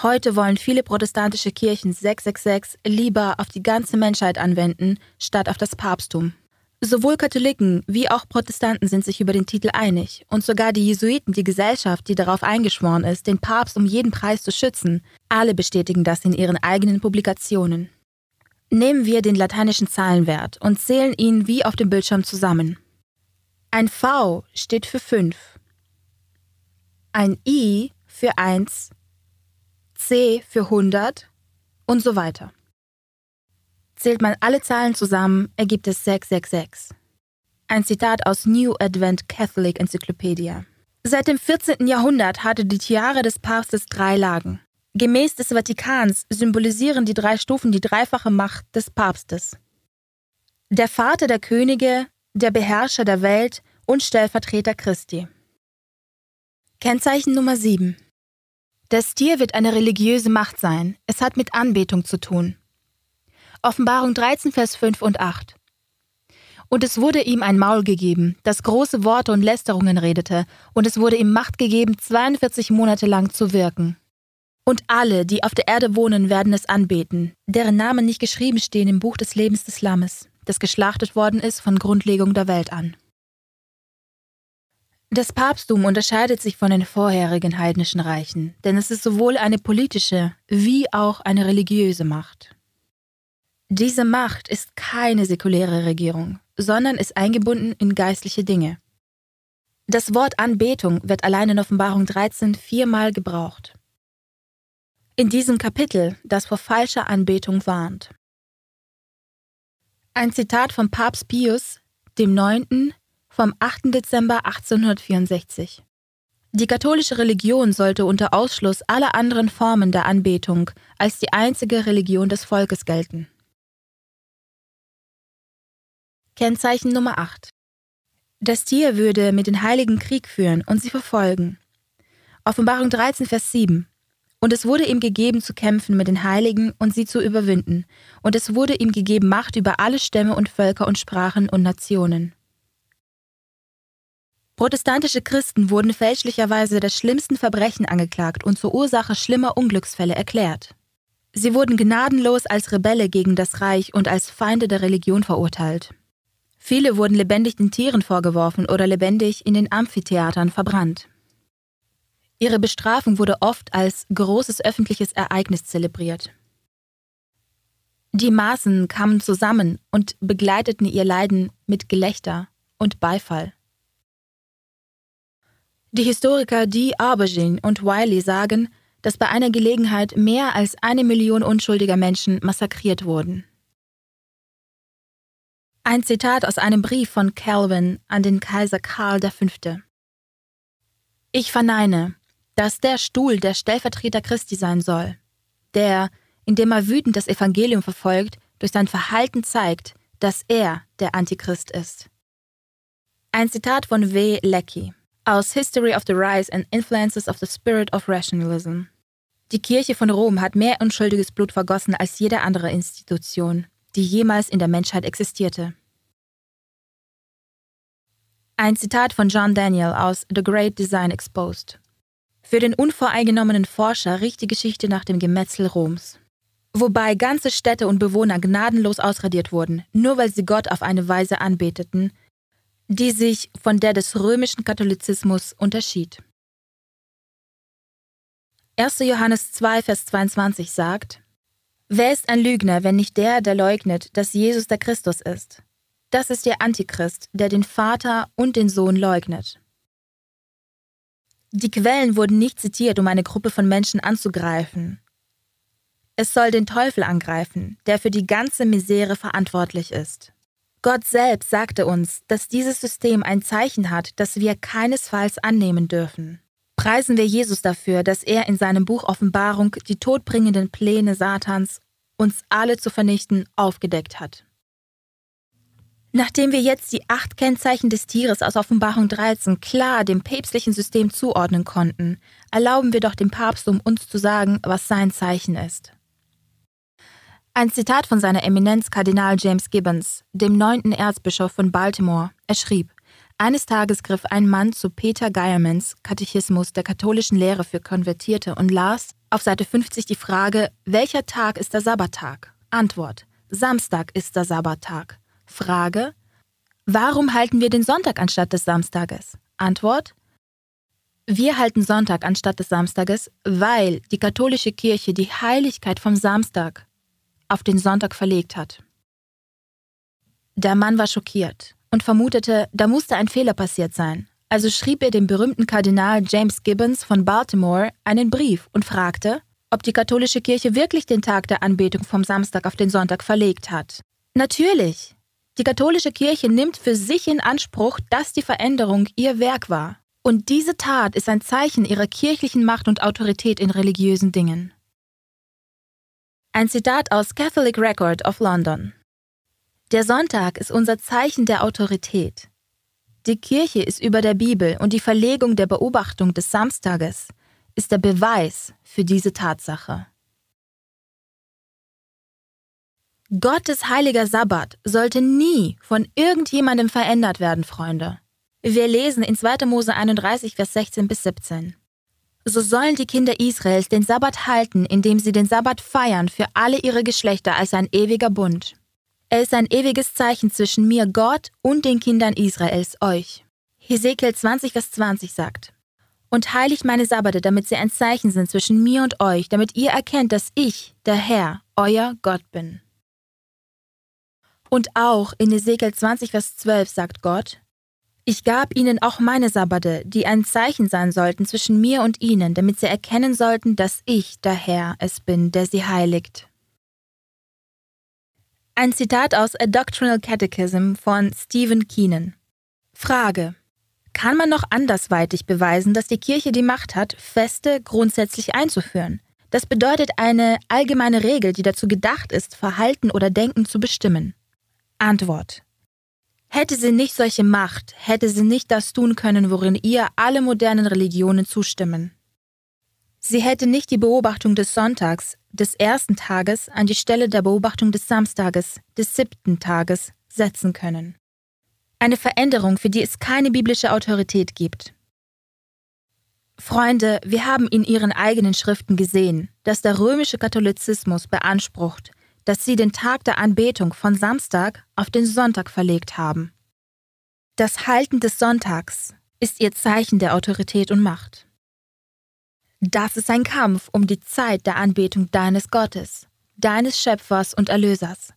Heute wollen viele protestantische Kirchen 666 lieber auf die ganze Menschheit anwenden, statt auf das Papsttum. Sowohl Katholiken wie auch Protestanten sind sich über den Titel einig und sogar die Jesuiten, die Gesellschaft, die darauf eingeschworen ist, den Papst um jeden Preis zu schützen, alle bestätigen das in ihren eigenen Publikationen. Nehmen wir den lateinischen Zahlenwert und zählen ihn wie auf dem Bildschirm zusammen. Ein V steht für 5, ein I für 1, C für 100 und so weiter. Zählt man alle Zahlen zusammen, ergibt es 666. Ein Zitat aus New Advent Catholic Encyclopedia. Seit dem 14. Jahrhundert hatte die Tiare des Papstes drei Lagen. Gemäß des Vatikans symbolisieren die drei Stufen die dreifache Macht des Papstes. Der Vater der Könige, der Beherrscher der Welt und Stellvertreter Christi. Kennzeichen Nummer 7. Das Tier wird eine religiöse Macht sein. Es hat mit Anbetung zu tun. Offenbarung 13, Vers 5 und 8. Und es wurde ihm ein Maul gegeben, das große Worte und Lästerungen redete, und es wurde ihm Macht gegeben, 42 Monate lang zu wirken. Und alle, die auf der Erde wohnen, werden es anbeten, deren Namen nicht geschrieben stehen im Buch des Lebens des Lammes, das geschlachtet worden ist von Grundlegung der Welt an. Das Papsttum unterscheidet sich von den vorherigen heidnischen Reichen, denn es ist sowohl eine politische wie auch eine religiöse Macht. Diese Macht ist keine säkuläre Regierung, sondern ist eingebunden in geistliche Dinge. Das Wort Anbetung wird allein in Offenbarung 13 viermal gebraucht. In diesem Kapitel, das vor falscher Anbetung warnt. Ein Zitat von Papst Pius, dem 9., vom 8. Dezember 1864. Die katholische Religion sollte unter Ausschluss aller anderen Formen der Anbetung als die einzige Religion des Volkes gelten. Kennzeichen Nummer 8. Das Tier würde mit den Heiligen Krieg führen und sie verfolgen. Offenbarung 13, Vers 7. Und es wurde ihm gegeben zu kämpfen mit den Heiligen und sie zu überwinden, und es wurde ihm gegeben Macht über alle Stämme und Völker und Sprachen und Nationen. Protestantische Christen wurden fälschlicherweise der schlimmsten Verbrechen angeklagt und zur Ursache schlimmer Unglücksfälle erklärt. Sie wurden gnadenlos als Rebelle gegen das Reich und als Feinde der Religion verurteilt. Viele wurden lebendig den Tieren vorgeworfen oder lebendig in den Amphitheatern verbrannt. Ihre Bestrafung wurde oft als großes öffentliches Ereignis zelebriert. Die Maßen kamen zusammen und begleiteten ihr Leiden mit Gelächter und Beifall. Die Historiker Dee Aubergine und Wiley sagen, dass bei einer Gelegenheit mehr als eine Million unschuldiger Menschen massakriert wurden. Ein Zitat aus einem Brief von Calvin an den Kaiser Karl V. Ich verneine, dass der Stuhl der Stellvertreter Christi sein soll, der, indem er wütend das Evangelium verfolgt, durch sein Verhalten zeigt, dass er der Antichrist ist. Ein Zitat von W. Leckie aus History of the Rise and Influences of the Spirit of Rationalism. Die Kirche von Rom hat mehr unschuldiges Blut vergossen als jede andere Institution, die jemals in der Menschheit existierte. Ein Zitat von John Daniel aus The Great Design Exposed. Für den unvoreingenommenen Forscher riecht die Geschichte nach dem Gemetzel Roms. Wobei ganze Städte und Bewohner gnadenlos ausradiert wurden, nur weil sie Gott auf eine Weise anbeteten, die sich von der des römischen Katholizismus unterschied. 1. Johannes 2, Vers 22 sagt, Wer ist ein Lügner, wenn nicht der, der leugnet, dass Jesus der Christus ist? Das ist der Antichrist, der den Vater und den Sohn leugnet. Die Quellen wurden nicht zitiert, um eine Gruppe von Menschen anzugreifen. Es soll den Teufel angreifen, der für die ganze Misere verantwortlich ist. Gott selbst sagte uns, dass dieses System ein Zeichen hat, das wir keinesfalls annehmen dürfen. Preisen wir Jesus dafür, dass er in seinem Buch Offenbarung die todbringenden Pläne Satans, uns alle zu vernichten, aufgedeckt hat. Nachdem wir jetzt die acht Kennzeichen des Tieres aus Offenbarung 13 klar dem päpstlichen System zuordnen konnten, erlauben wir doch dem Papst, um uns zu sagen, was sein Zeichen ist. Ein Zitat von seiner Eminenz Kardinal James Gibbons, dem neunten Erzbischof von Baltimore. Er schrieb, eines Tages griff ein Mann zu Peter Geiermans Katechismus der katholischen Lehre für Konvertierte und las auf Seite 50 die Frage, welcher Tag ist der Sabbattag? Antwort, Samstag ist der Sabbattag. Frage, warum halten wir den Sonntag anstatt des Samstages? Antwort, wir halten Sonntag anstatt des Samstages, weil die katholische Kirche die Heiligkeit vom Samstag auf den Sonntag verlegt hat. Der Mann war schockiert und vermutete, da musste ein Fehler passiert sein. Also schrieb er dem berühmten Kardinal James Gibbons von Baltimore einen Brief und fragte, ob die katholische Kirche wirklich den Tag der Anbetung vom Samstag auf den Sonntag verlegt hat. Natürlich. Die katholische Kirche nimmt für sich in Anspruch, dass die Veränderung ihr Werk war. Und diese Tat ist ein Zeichen ihrer kirchlichen Macht und Autorität in religiösen Dingen. Ein Zitat aus Catholic Record of London. Der Sonntag ist unser Zeichen der Autorität. Die Kirche ist über der Bibel und die Verlegung der Beobachtung des Samstages ist der Beweis für diese Tatsache. Gottes heiliger Sabbat sollte nie von irgendjemandem verändert werden, Freunde. Wir lesen in 2. Mose 31, Vers 16 bis 17. So sollen die Kinder Israels den Sabbat halten, indem sie den Sabbat feiern für alle ihre Geschlechter als ein ewiger Bund. Er ist ein ewiges Zeichen zwischen mir, Gott, und den Kindern Israels, euch. Hesekiel 20, Vers 20 sagt, Und heiligt meine Sabbate, damit sie ein Zeichen sind zwischen mir und euch, damit ihr erkennt, dass ich, der Herr, euer Gott bin. Und auch in Hesekiel 20, Vers 12 sagt Gott, ich gab ihnen auch meine Sabbate, die ein Zeichen sein sollten zwischen mir und ihnen, damit sie erkennen sollten, dass ich, der Herr, es bin, der sie heiligt. Ein Zitat aus A Doctrinal Catechism von Stephen Keenan. Frage. Kann man noch andersweitig beweisen, dass die Kirche die Macht hat, Feste grundsätzlich einzuführen? Das bedeutet eine allgemeine Regel, die dazu gedacht ist, Verhalten oder Denken zu bestimmen. Antwort. Hätte sie nicht solche Macht, hätte sie nicht das tun können, worin ihr alle modernen Religionen zustimmen. Sie hätte nicht die Beobachtung des Sonntags, des ersten Tages, an die Stelle der Beobachtung des Samstages, des siebten Tages setzen können. Eine Veränderung, für die es keine biblische Autorität gibt. Freunde, wir haben in ihren eigenen Schriften gesehen, dass der römische Katholizismus beansprucht, dass sie den Tag der Anbetung von Samstag auf den Sonntag verlegt haben. Das Halten des Sonntags ist ihr Zeichen der Autorität und Macht. Das ist ein Kampf um die Zeit der Anbetung deines Gottes, deines Schöpfers und Erlösers.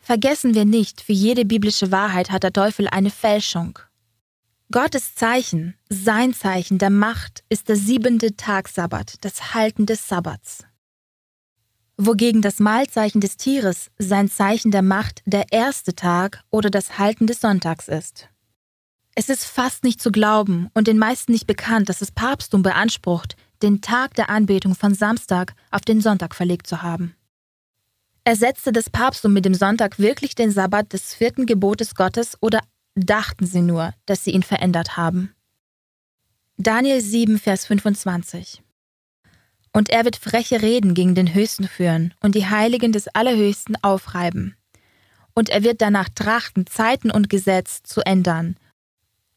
Vergessen wir nicht, für jede biblische Wahrheit hat der Teufel eine Fälschung. Gottes Zeichen, sein Zeichen der Macht ist der siebente Tagsabbat, das Halten des Sabbats wogegen das Mahlzeichen des Tieres sein Zeichen der Macht der erste Tag oder das Halten des Sonntags ist. Es ist fast nicht zu glauben und den meisten nicht bekannt, dass das Papsttum beansprucht, den Tag der Anbetung von Samstag auf den Sonntag verlegt zu haben. Ersetzte das Papsttum mit dem Sonntag wirklich den Sabbat des vierten Gebotes Gottes oder dachten sie nur, dass sie ihn verändert haben? Daniel 7, Vers 25 und er wird freche Reden gegen den Höchsten führen und die Heiligen des Allerhöchsten aufreiben. Und er wird danach trachten, Zeiten und Gesetz zu ändern.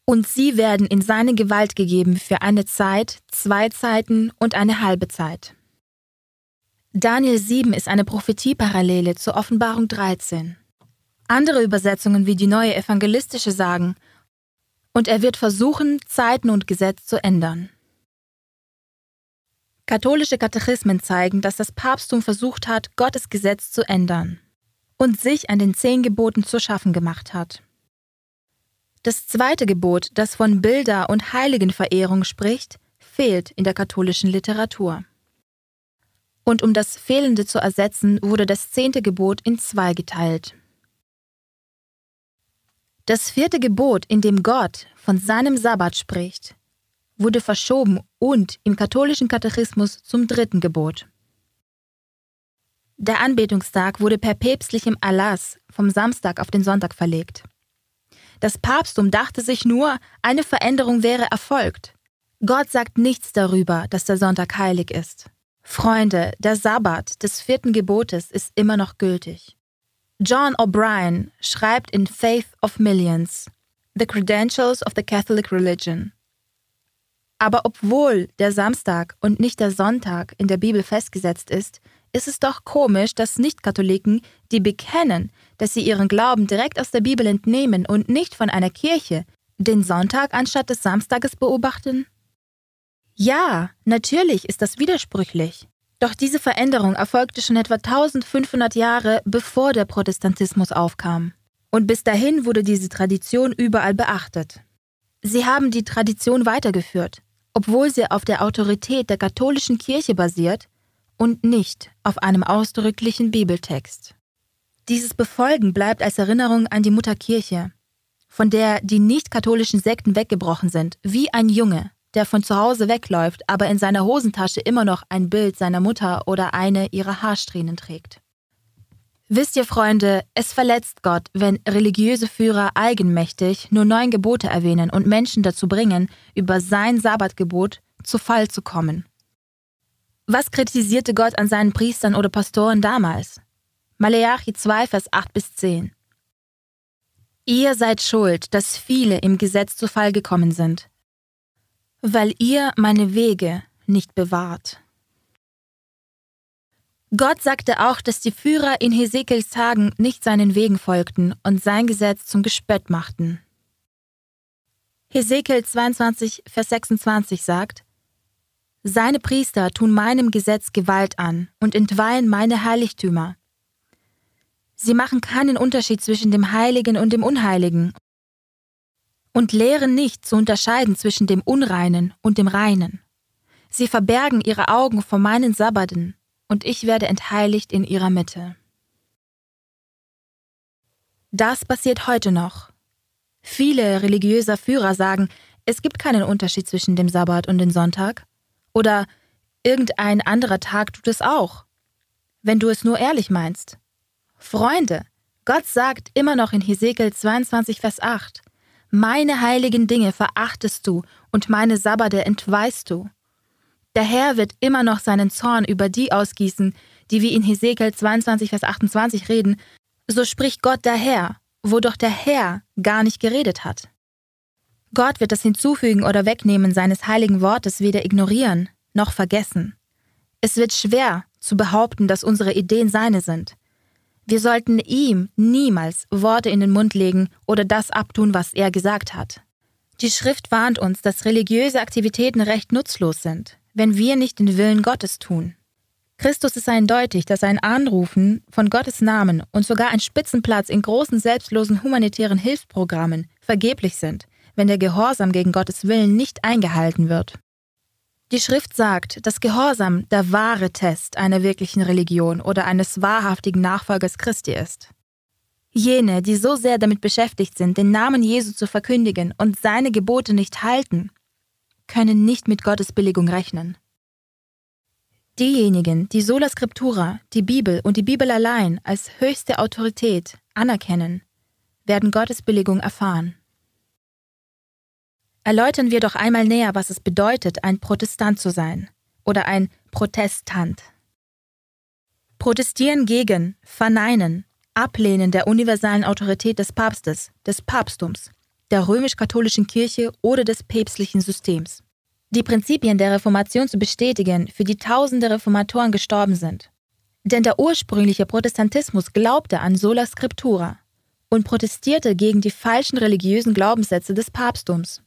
Und sie werden in seine Gewalt gegeben für eine Zeit, zwei Zeiten und eine halbe Zeit. Daniel 7 ist eine Prophetieparallele zur Offenbarung 13. Andere Übersetzungen wie die neue evangelistische sagen, und er wird versuchen, Zeiten und Gesetz zu ändern. Katholische Katechismen zeigen, dass das Papsttum versucht hat, Gottes Gesetz zu ändern und sich an den zehn Geboten zu schaffen gemacht hat. Das zweite Gebot, das von Bilder- und Heiligenverehrung spricht, fehlt in der katholischen Literatur. Und um das Fehlende zu ersetzen, wurde das zehnte Gebot in zwei geteilt. Das vierte Gebot, in dem Gott von seinem Sabbat spricht, wurde verschoben und im katholischen Katechismus zum dritten Gebot. Der Anbetungstag wurde per päpstlichem Erlass vom Samstag auf den Sonntag verlegt. Das Papsttum dachte sich nur, eine Veränderung wäre erfolgt. Gott sagt nichts darüber, dass der Sonntag heilig ist. Freunde, der Sabbat des vierten Gebotes ist immer noch gültig. John O'Brien schreibt in Faith of Millions, The Credentials of the Catholic Religion, aber obwohl der Samstag und nicht der Sonntag in der Bibel festgesetzt ist, ist es doch komisch, dass Nichtkatholiken, die bekennen, dass sie ihren Glauben direkt aus der Bibel entnehmen und nicht von einer Kirche, den Sonntag anstatt des Samstages beobachten? Ja, natürlich ist das widersprüchlich. Doch diese Veränderung erfolgte schon etwa 1500 Jahre bevor der Protestantismus aufkam. Und bis dahin wurde diese Tradition überall beachtet. Sie haben die Tradition weitergeführt, obwohl sie auf der Autorität der katholischen Kirche basiert und nicht auf einem ausdrücklichen Bibeltext. Dieses Befolgen bleibt als Erinnerung an die Mutterkirche, von der die nicht-katholischen Sekten weggebrochen sind, wie ein Junge, der von zu Hause wegläuft, aber in seiner Hosentasche immer noch ein Bild seiner Mutter oder eine ihrer Haarsträhnen trägt. Wisst ihr, Freunde, es verletzt Gott, wenn religiöse Führer eigenmächtig nur neun Gebote erwähnen und Menschen dazu bringen, über sein Sabbatgebot zu Fall zu kommen. Was kritisierte Gott an seinen Priestern oder Pastoren damals? Maleachi 2, Vers 8 bis 10. Ihr seid schuld, dass viele im Gesetz zu Fall gekommen sind, weil ihr meine Wege nicht bewahrt. Gott sagte auch, dass die Führer in Hesekiels Tagen nicht seinen Wegen folgten und sein Gesetz zum Gespött machten. Hesekiel 22, Vers 26 sagt, Seine Priester tun meinem Gesetz Gewalt an und entweihen meine Heiligtümer. Sie machen keinen Unterschied zwischen dem Heiligen und dem Unheiligen und lehren nicht zu unterscheiden zwischen dem Unreinen und dem Reinen. Sie verbergen ihre Augen vor meinen Sabbaten, und ich werde entheiligt in ihrer Mitte. Das passiert heute noch. Viele religiöser Führer sagen, es gibt keinen Unterschied zwischen dem Sabbat und dem Sonntag. Oder irgendein anderer Tag tut es auch. Wenn du es nur ehrlich meinst. Freunde, Gott sagt immer noch in Hesekiel 22, Vers 8, Meine heiligen Dinge verachtest du und meine Sabbate entweist du. Der Herr wird immer noch seinen Zorn über die ausgießen, die wie in Hesekiel 22, Vers 28 reden, so spricht Gott der Herr, wo doch der Herr gar nicht geredet hat. Gott wird das Hinzufügen oder Wegnehmen seines heiligen Wortes weder ignorieren noch vergessen. Es wird schwer zu behaupten, dass unsere Ideen seine sind. Wir sollten ihm niemals Worte in den Mund legen oder das abtun, was er gesagt hat. Die Schrift warnt uns, dass religiöse Aktivitäten recht nutzlos sind, wenn wir nicht den Willen Gottes tun. Christus ist eindeutig, dass ein Anrufen von Gottes Namen und sogar ein Spitzenplatz in großen selbstlosen humanitären Hilfsprogrammen vergeblich sind, wenn der Gehorsam gegen Gottes Willen nicht eingehalten wird. Die Schrift sagt, dass Gehorsam der wahre Test einer wirklichen Religion oder eines wahrhaftigen Nachfolgers Christi ist. Jene, die so sehr damit beschäftigt sind, den Namen Jesu zu verkündigen und seine Gebote nicht halten, können nicht mit Gottes Billigung rechnen. Diejenigen, die Sola Scriptura, die Bibel und die Bibel allein als höchste Autorität anerkennen, werden Gottes Billigung erfahren. Erläutern wir doch einmal näher, was es bedeutet, ein Protestant zu sein oder ein Protestant. Protestieren gegen, verneinen, ablehnen der universalen Autorität des Papstes, des Papsttums, der römisch-katholischen Kirche oder des päpstlichen Systems die Prinzipien der Reformation zu bestätigen, für die tausende Reformatoren gestorben sind. Denn der ursprüngliche Protestantismus glaubte an sola scriptura und protestierte gegen die falschen religiösen Glaubenssätze des Papsttums.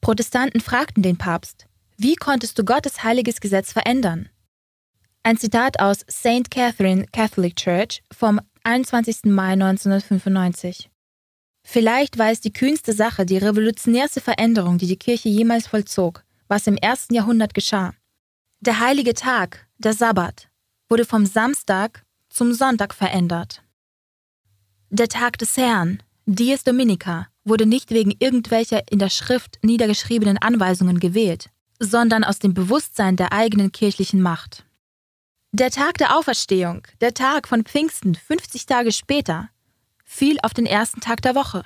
Protestanten fragten den Papst, wie konntest du Gottes heiliges Gesetz verändern? Ein Zitat aus St. Catherine Catholic Church vom 21. Mai 1995. Vielleicht war es die kühnste Sache, die revolutionärste Veränderung, die die Kirche jemals vollzog, was im ersten Jahrhundert geschah. Der heilige Tag, der Sabbat, wurde vom Samstag zum Sonntag verändert. Der Tag des Herrn, Dies Dominica, wurde nicht wegen irgendwelcher in der Schrift niedergeschriebenen Anweisungen gewählt, sondern aus dem Bewusstsein der eigenen kirchlichen Macht. Der Tag der Auferstehung, der Tag von Pfingsten 50 Tage später, fiel auf den ersten Tag der Woche.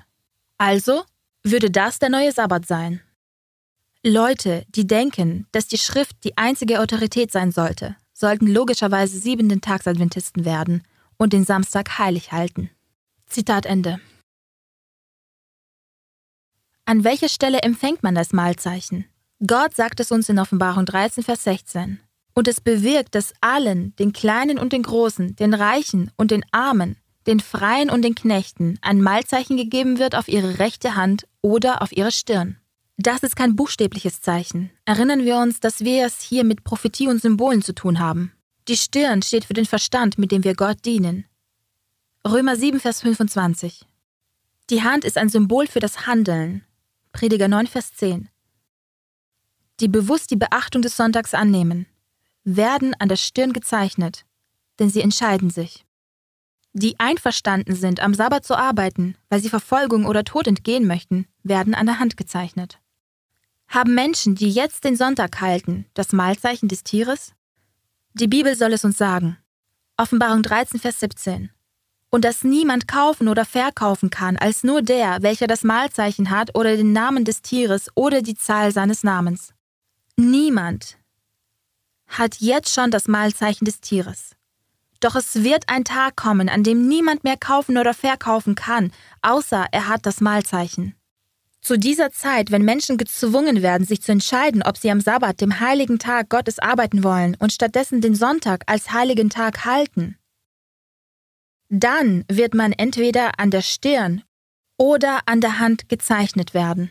Also würde das der neue Sabbat sein. Leute, die denken, dass die Schrift die einzige Autorität sein sollte, sollten logischerweise siebenten Tagsadventisten werden und den Samstag heilig halten. Zitat Ende. An welcher Stelle empfängt man das Mahlzeichen? Gott sagt es uns in Offenbarung 13, Vers 16. Und es bewirkt, dass allen, den Kleinen und den Großen, den Reichen und den Armen, den Freien und den Knechten ein Mahlzeichen gegeben wird auf ihre rechte Hand oder auf ihre Stirn. Das ist kein buchstäbliches Zeichen. Erinnern wir uns, dass wir es hier mit Prophetie und Symbolen zu tun haben. Die Stirn steht für den Verstand, mit dem wir Gott dienen. Römer 7, Vers 25. Die Hand ist ein Symbol für das Handeln. Prediger 9, Vers 10. Die bewusst die Beachtung des Sonntags annehmen, werden an der Stirn gezeichnet, denn sie entscheiden sich. Die einverstanden sind, am Sabbat zu arbeiten, weil sie Verfolgung oder Tod entgehen möchten, werden an der Hand gezeichnet. Haben Menschen, die jetzt den Sonntag halten, das Mahlzeichen des Tieres? Die Bibel soll es uns sagen. Offenbarung 13, Vers 17. Und dass niemand kaufen oder verkaufen kann, als nur der, welcher das Mahlzeichen hat oder den Namen des Tieres oder die Zahl seines Namens. Niemand hat jetzt schon das Mahlzeichen des Tieres. Doch es wird ein Tag kommen, an dem niemand mehr kaufen oder verkaufen kann, außer er hat das Mahlzeichen. Zu dieser Zeit, wenn Menschen gezwungen werden, sich zu entscheiden, ob sie am Sabbat, dem heiligen Tag Gottes, arbeiten wollen und stattdessen den Sonntag als heiligen Tag halten, dann wird man entweder an der Stirn oder an der Hand gezeichnet werden.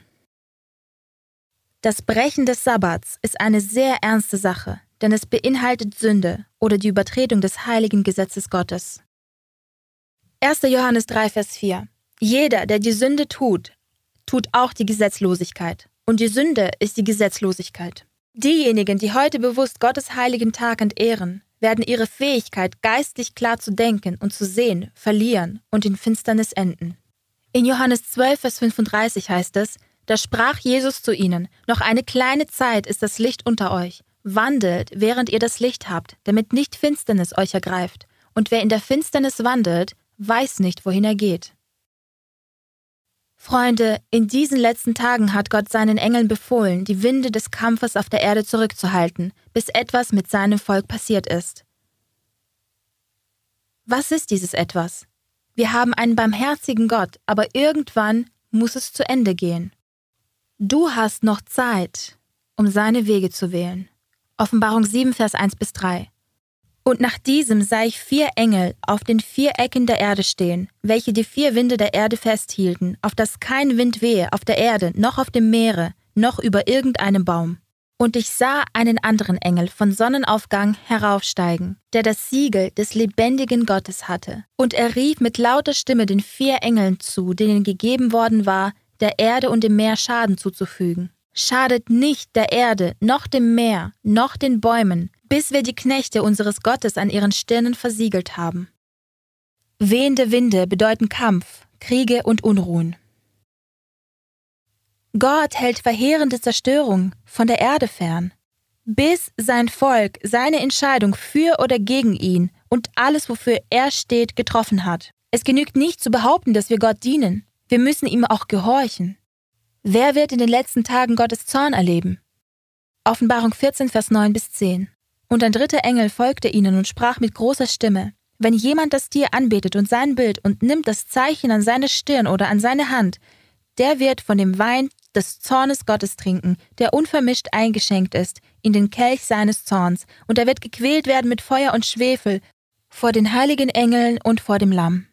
Das Brechen des Sabbats ist eine sehr ernste Sache, denn es beinhaltet Sünde oder die Übertretung des heiligen Gesetzes Gottes. 1. Johannes 3, Vers 4. Jeder, der die Sünde tut, tut auch die Gesetzlosigkeit. Und die Sünde ist die Gesetzlosigkeit. Diejenigen, die heute bewusst Gottes heiligen Tag entehren, werden ihre Fähigkeit, geistlich klar zu denken und zu sehen, verlieren und in Finsternis enden. In Johannes 12, Vers 35 heißt es, da sprach Jesus zu ihnen, noch eine kleine Zeit ist das Licht unter euch. Wandelt, während ihr das Licht habt, damit nicht Finsternis euch ergreift. Und wer in der Finsternis wandelt, weiß nicht, wohin er geht. Freunde, in diesen letzten Tagen hat Gott seinen Engeln befohlen, die Winde des Kampfes auf der Erde zurückzuhalten, bis etwas mit seinem Volk passiert ist. Was ist dieses etwas? Wir haben einen barmherzigen Gott, aber irgendwann muss es zu Ende gehen. Du hast noch Zeit, um seine Wege zu wählen. Offenbarung 7, Vers 1 bis 3. Und nach diesem sah ich vier Engel auf den vier Ecken der Erde stehen, welche die vier Winde der Erde festhielten, auf dass kein Wind wehe auf der Erde, noch auf dem Meere, noch über irgendeinem Baum. Und ich sah einen anderen Engel von Sonnenaufgang heraufsteigen, der das Siegel des lebendigen Gottes hatte. Und er rief mit lauter Stimme den vier Engeln zu, denen gegeben worden war, der Erde und dem Meer Schaden zuzufügen. Schadet nicht der Erde, noch dem Meer, noch den Bäumen, bis wir die Knechte unseres Gottes an ihren Stirnen versiegelt haben. Wehende Winde bedeuten Kampf, Kriege und Unruhen. Gott hält verheerende Zerstörung von der Erde fern, bis sein Volk seine Entscheidung für oder gegen ihn und alles, wofür er steht, getroffen hat. Es genügt nicht zu behaupten, dass wir Gott dienen. Wir müssen ihm auch gehorchen. Wer wird in den letzten Tagen Gottes Zorn erleben? Offenbarung 14, Vers 9 bis 10. Und ein dritter Engel folgte ihnen und sprach mit großer Stimme, wenn jemand das Tier anbetet und sein Bild und nimmt das Zeichen an seine Stirn oder an seine Hand, der wird von dem Wein des Zornes Gottes trinken, der unvermischt eingeschenkt ist, in den Kelch seines Zorns, und er wird gequält werden mit Feuer und Schwefel vor den heiligen Engeln und vor dem Lamm.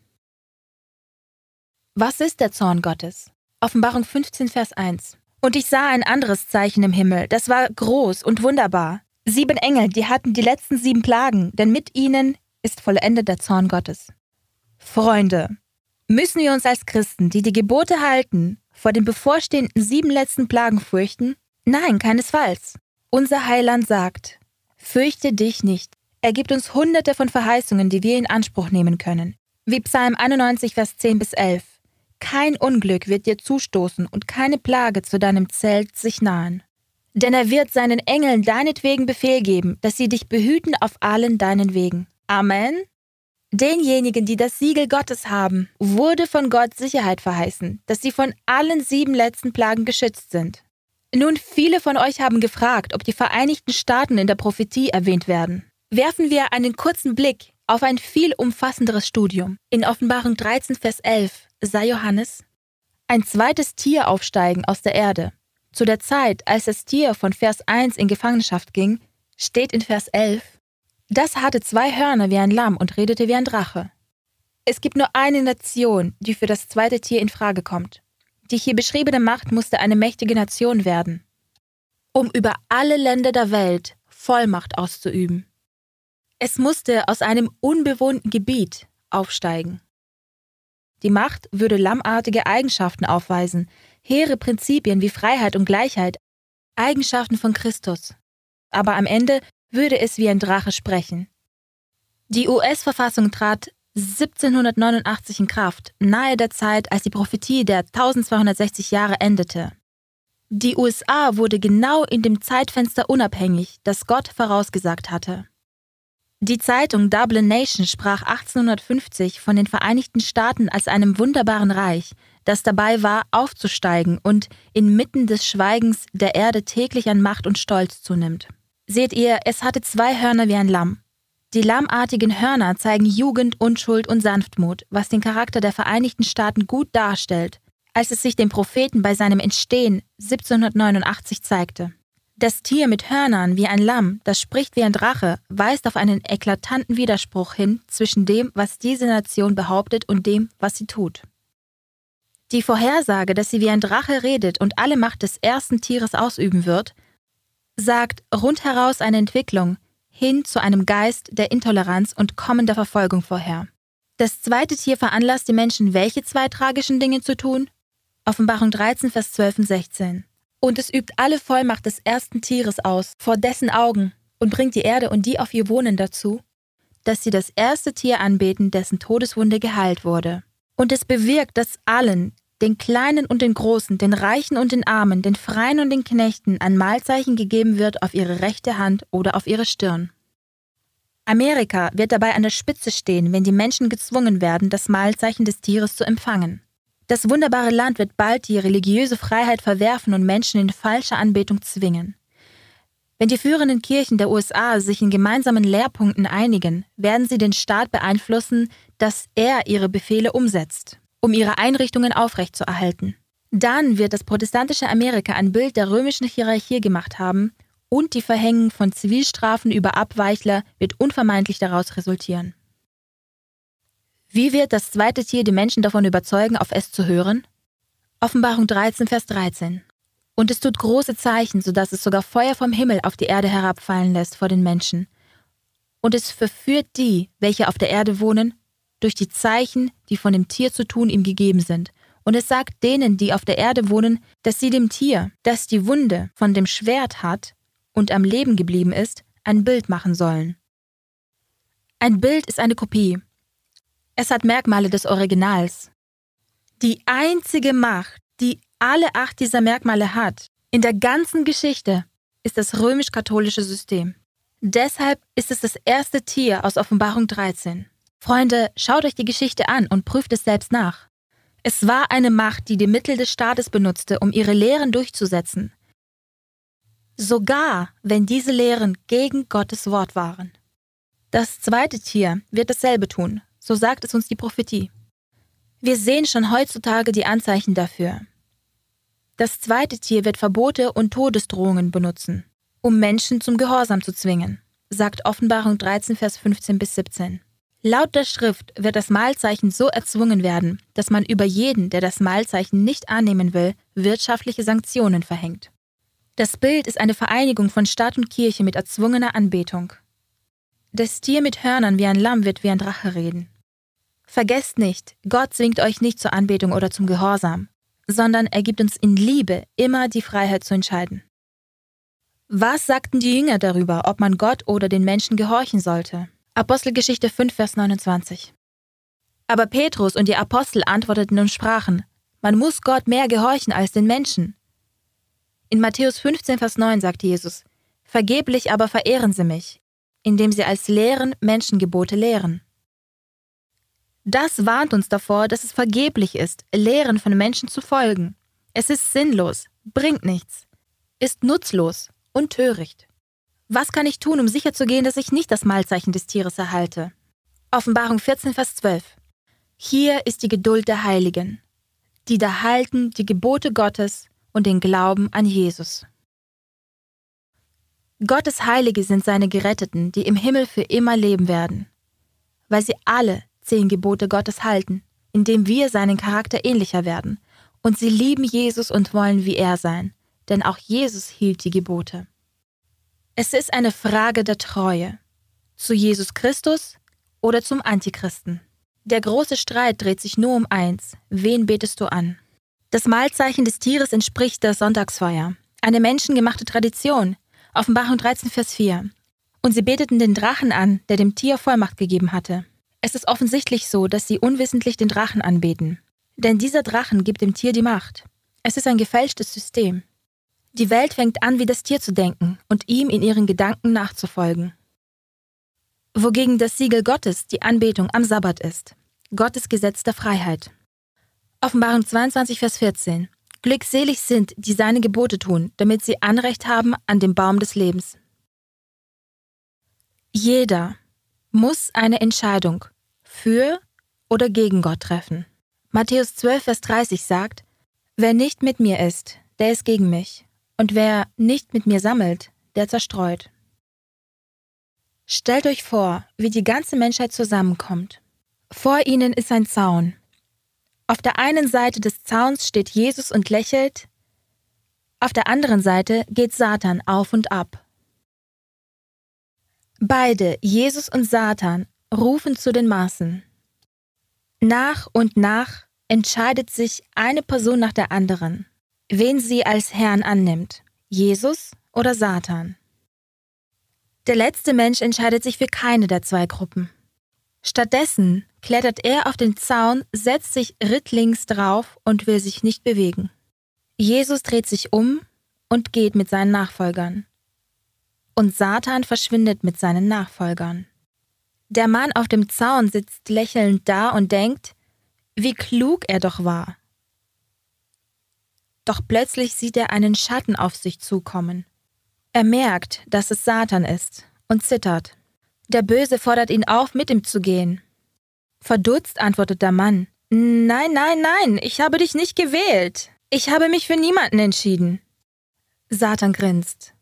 Was ist der Zorn Gottes? Offenbarung 15, Vers 1. Und ich sah ein anderes Zeichen im Himmel, das war groß und wunderbar. Sieben Engel, die hatten die letzten sieben Plagen, denn mit ihnen ist vollendet der Zorn Gottes. Freunde, müssen wir uns als Christen, die die Gebote halten, vor den bevorstehenden sieben letzten Plagen fürchten? Nein, keinesfalls. Unser Heiland sagt, fürchte dich nicht. Er gibt uns hunderte von Verheißungen, die wir in Anspruch nehmen können. Wie Psalm 91, Vers 10 bis 11. Kein Unglück wird dir zustoßen und keine Plage zu deinem Zelt sich nahen. Denn er wird seinen Engeln deinetwegen Befehl geben, dass sie dich behüten auf allen deinen Wegen. Amen. Denjenigen, die das Siegel Gottes haben, wurde von Gott Sicherheit verheißen, dass sie von allen sieben letzten Plagen geschützt sind. Nun, viele von euch haben gefragt, ob die Vereinigten Staaten in der Prophetie erwähnt werden. Werfen wir einen kurzen Blick auf ein viel umfassenderes Studium. In Offenbarung 13, Vers 11 sah Johannes ein zweites Tier aufsteigen aus der Erde. Zu der Zeit, als das Tier von Vers 1 in Gefangenschaft ging, steht in Vers 11, das hatte zwei Hörner wie ein Lamm und redete wie ein Drache. Es gibt nur eine Nation, die für das zweite Tier in Frage kommt. Die hier beschriebene Macht musste eine mächtige Nation werden, um über alle Länder der Welt Vollmacht auszuüben. Es musste aus einem unbewohnten Gebiet aufsteigen. Die Macht würde lammartige Eigenschaften aufweisen, hehre Prinzipien wie Freiheit und Gleichheit, Eigenschaften von Christus. Aber am Ende würde es wie ein Drache sprechen. Die US-Verfassung trat 1789 in Kraft, nahe der Zeit, als die Prophetie der 1260 Jahre endete. Die USA wurde genau in dem Zeitfenster unabhängig, das Gott vorausgesagt hatte. Die Zeitung Dublin Nation sprach 1850 von den Vereinigten Staaten als einem wunderbaren Reich, das dabei war, aufzusteigen und inmitten des Schweigens der Erde täglich an Macht und Stolz zunimmt. Seht ihr, es hatte zwei Hörner wie ein Lamm. Die lammartigen Hörner zeigen Jugend, Unschuld und Sanftmut, was den Charakter der Vereinigten Staaten gut darstellt, als es sich dem Propheten bei seinem Entstehen 1789 zeigte. Das Tier mit Hörnern wie ein Lamm, das spricht wie ein Drache, weist auf einen eklatanten Widerspruch hin zwischen dem, was diese Nation behauptet und dem, was sie tut. Die Vorhersage, dass sie wie ein Drache redet und alle Macht des ersten Tieres ausüben wird, sagt rundheraus eine Entwicklung hin zu einem Geist der Intoleranz und kommender Verfolgung vorher. Das zweite Tier veranlasst die Menschen, welche zwei tragischen Dinge zu tun? Offenbarung 13, Vers 12 und 16. Und es übt alle Vollmacht des ersten Tieres aus, vor dessen Augen, und bringt die Erde und die auf ihr wohnen dazu, dass sie das erste Tier anbeten, dessen Todeswunde geheilt wurde. Und es bewirkt, dass allen, den Kleinen und den Großen, den Reichen und den Armen, den Freien und den Knechten ein Mahlzeichen gegeben wird auf ihre rechte Hand oder auf ihre Stirn. Amerika wird dabei an der Spitze stehen, wenn die Menschen gezwungen werden, das Mahlzeichen des Tieres zu empfangen. Das wunderbare Land wird bald die religiöse Freiheit verwerfen und Menschen in falsche Anbetung zwingen. Wenn die führenden Kirchen der USA sich in gemeinsamen Lehrpunkten einigen, werden sie den Staat beeinflussen, dass er ihre Befehle umsetzt um ihre Einrichtungen aufrechtzuerhalten. Dann wird das protestantische Amerika ein Bild der römischen Hierarchie gemacht haben und die Verhängung von Zivilstrafen über Abweichler wird unvermeidlich daraus resultieren. Wie wird das zweite Tier die Menschen davon überzeugen, auf es zu hören? Offenbarung 13, Vers 13. Und es tut große Zeichen, sodass es sogar Feuer vom Himmel auf die Erde herabfallen lässt vor den Menschen. Und es verführt die, welche auf der Erde wohnen, durch die Zeichen, die von dem Tier zu tun ihm gegeben sind. Und es sagt denen, die auf der Erde wohnen, dass sie dem Tier, das die Wunde von dem Schwert hat und am Leben geblieben ist, ein Bild machen sollen. Ein Bild ist eine Kopie. Es hat Merkmale des Originals. Die einzige Macht, die alle acht dieser Merkmale hat, in der ganzen Geschichte, ist das römisch-katholische System. Deshalb ist es das erste Tier aus Offenbarung 13. Freunde, schaut euch die Geschichte an und prüft es selbst nach. Es war eine Macht, die die Mittel des Staates benutzte, um ihre Lehren durchzusetzen. Sogar wenn diese Lehren gegen Gottes Wort waren. Das zweite Tier wird dasselbe tun, so sagt es uns die Prophetie. Wir sehen schon heutzutage die Anzeichen dafür. Das zweite Tier wird Verbote und Todesdrohungen benutzen, um Menschen zum Gehorsam zu zwingen, sagt Offenbarung 13, Vers 15 bis 17. Laut der Schrift wird das Mahlzeichen so erzwungen werden, dass man über jeden, der das Mahlzeichen nicht annehmen will, wirtschaftliche Sanktionen verhängt. Das Bild ist eine Vereinigung von Staat und Kirche mit erzwungener Anbetung. Das Tier mit Hörnern wie ein Lamm wird wie ein Drache reden. Vergesst nicht, Gott zwingt euch nicht zur Anbetung oder zum Gehorsam, sondern er gibt uns in Liebe immer die Freiheit zu entscheiden. Was sagten die Jünger darüber, ob man Gott oder den Menschen gehorchen sollte? Apostelgeschichte 5, Vers 29. Aber Petrus und die Apostel antworteten und sprachen, man muss Gott mehr gehorchen als den Menschen. In Matthäus 15, Vers 9 sagt Jesus, Vergeblich aber verehren sie mich, indem sie als Lehren Menschengebote lehren. Das warnt uns davor, dass es vergeblich ist, Lehren von Menschen zu folgen. Es ist sinnlos, bringt nichts, ist nutzlos und töricht. Was kann ich tun, um sicherzugehen, dass ich nicht das Mahlzeichen des Tieres erhalte? Offenbarung 14, Vers 12. Hier ist die Geduld der Heiligen, die da halten die Gebote Gottes und den Glauben an Jesus. Gottes Heilige sind seine Geretteten, die im Himmel für immer leben werden, weil sie alle zehn Gebote Gottes halten, indem wir seinen Charakter ähnlicher werden, und sie lieben Jesus und wollen wie er sein, denn auch Jesus hielt die Gebote. Es ist eine Frage der Treue. Zu Jesus Christus oder zum Antichristen. Der große Streit dreht sich nur um eins. Wen betest du an? Das Mahlzeichen des Tieres entspricht der Sonntagsfeier. Eine menschengemachte Tradition. Offenbarung 13, Vers 4. Und sie beteten den Drachen an, der dem Tier Vollmacht gegeben hatte. Es ist offensichtlich so, dass sie unwissentlich den Drachen anbeten. Denn dieser Drachen gibt dem Tier die Macht. Es ist ein gefälschtes System. Die Welt fängt an, wie das Tier zu denken und ihm in ihren Gedanken nachzufolgen. Wogegen das Siegel Gottes die Anbetung am Sabbat ist. Gottes Gesetz der Freiheit. Offenbarung 22, Vers 14. Glückselig sind, die seine Gebote tun, damit sie Anrecht haben an dem Baum des Lebens. Jeder muss eine Entscheidung für oder gegen Gott treffen. Matthäus 12, Vers 30 sagt, Wer nicht mit mir ist, der ist gegen mich. Und wer nicht mit mir sammelt, der zerstreut. Stellt euch vor, wie die ganze Menschheit zusammenkommt. Vor ihnen ist ein Zaun. Auf der einen Seite des Zauns steht Jesus und lächelt, auf der anderen Seite geht Satan auf und ab. Beide, Jesus und Satan, rufen zu den Maßen. Nach und nach entscheidet sich eine Person nach der anderen, wen sie als Herrn annimmt, Jesus oder Satan. Der letzte Mensch entscheidet sich für keine der zwei Gruppen. Stattdessen klettert er auf den Zaun, setzt sich rittlings drauf und will sich nicht bewegen. Jesus dreht sich um und geht mit seinen Nachfolgern und Satan verschwindet mit seinen Nachfolgern. Der Mann auf dem Zaun sitzt lächelnd da und denkt, wie klug er doch war. Doch plötzlich sieht er einen Schatten auf sich zukommen. Er merkt, dass es Satan ist und zittert. Der Böse fordert ihn auf, mit ihm zu gehen. Verdutzt antwortet der Mann, Nein, nein, nein, ich habe dich nicht gewählt. Ich habe mich für niemanden entschieden. Satan grinst.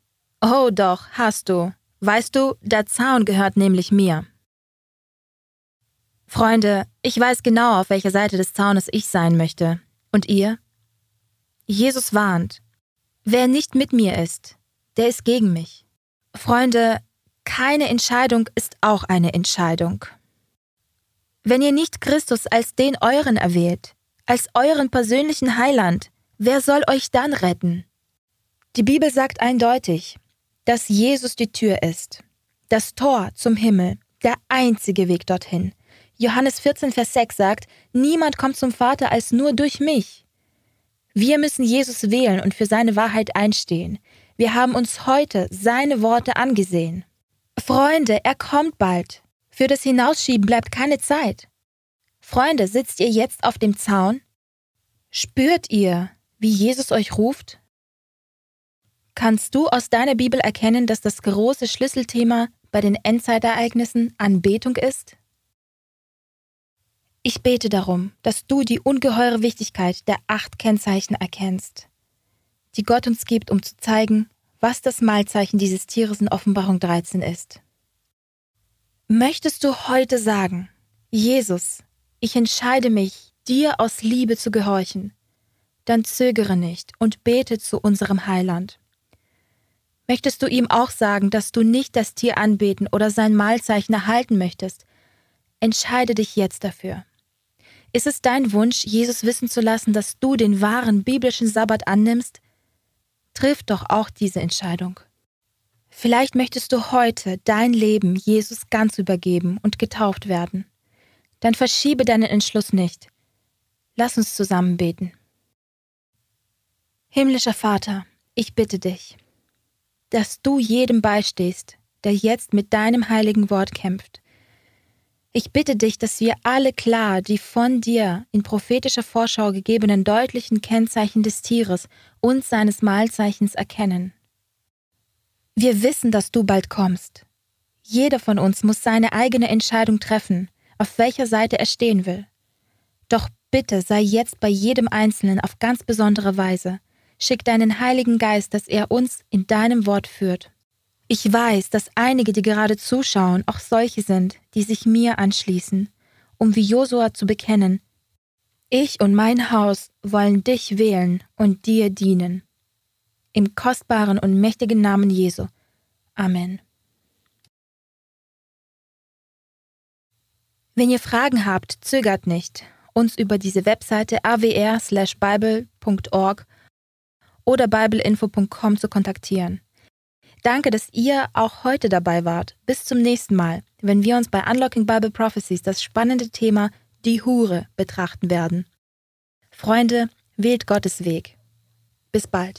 Oh doch, hast du. Weißt du, der Zaun gehört nämlich mir. Freunde, ich weiß genau, auf welcher Seite des Zaunes ich sein möchte. Und ihr? Jesus warnt. Wer nicht mit mir ist, der ist gegen mich. Freunde, keine Entscheidung ist auch eine Entscheidung. Wenn ihr nicht Christus als den euren erwählt, als euren persönlichen Heiland, wer soll euch dann retten? Die Bibel sagt eindeutig, dass Jesus die Tür ist, das Tor zum Himmel, der einzige Weg dorthin. Johannes 14, Vers 6 sagt, niemand kommt zum Vater als nur durch mich. Wir müssen Jesus wählen und für seine Wahrheit einstehen. Wir haben uns heute seine Worte angesehen. Freunde, er kommt bald. Für das Hinausschieben bleibt keine Zeit. Freunde, sitzt ihr jetzt auf dem Zaun? Spürt ihr, wie Jesus euch ruft? Kannst du aus deiner Bibel erkennen, dass das große Schlüsselthema bei den Endzeitereignissen Anbetung ist? Ich bete darum, dass du die ungeheure Wichtigkeit der acht Kennzeichen erkennst, die Gott uns gibt, um zu zeigen, was das Mahlzeichen dieses Tieres in Offenbarung 13 ist. Möchtest du heute sagen, Jesus, ich entscheide mich, dir aus Liebe zu gehorchen, dann zögere nicht und bete zu unserem Heiland. Möchtest du ihm auch sagen, dass du nicht das Tier anbeten oder sein Mahlzeichen erhalten möchtest? Entscheide dich jetzt dafür. Ist es dein Wunsch, Jesus wissen zu lassen, dass du den wahren biblischen Sabbat annimmst? Triff doch auch diese Entscheidung. Vielleicht möchtest du heute dein Leben Jesus ganz übergeben und getauft werden. Dann verschiebe deinen Entschluss nicht. Lass uns zusammen beten. Himmlischer Vater, ich bitte dich, dass du jedem beistehst, der jetzt mit deinem heiligen Wort kämpft. Ich bitte dich, dass wir alle klar die von dir in prophetischer Vorschau gegebenen deutlichen Kennzeichen des Tieres und seines Mahlzeichens erkennen. Wir wissen, dass du bald kommst. Jeder von uns muss seine eigene Entscheidung treffen, auf welcher Seite er stehen will. Doch bitte sei jetzt bei jedem Einzelnen auf ganz besondere Weise, Schick deinen Heiligen Geist, dass er uns in deinem Wort führt. Ich weiß, dass einige, die gerade zuschauen, auch solche sind, die sich mir anschließen, um wie Josua zu bekennen, ich und mein Haus wollen dich wählen und dir dienen. Im kostbaren und mächtigen Namen Jesu. Amen. Wenn ihr Fragen habt, zögert nicht, uns über diese Webseite awr/bible.org oder bibleinfo.com zu kontaktieren. Danke, dass ihr auch heute dabei wart. Bis zum nächsten Mal, wenn wir uns bei Unlocking Bible Prophecies das spannende Thema die Hure betrachten werden. Freunde, wählt Gottes Weg. Bis bald.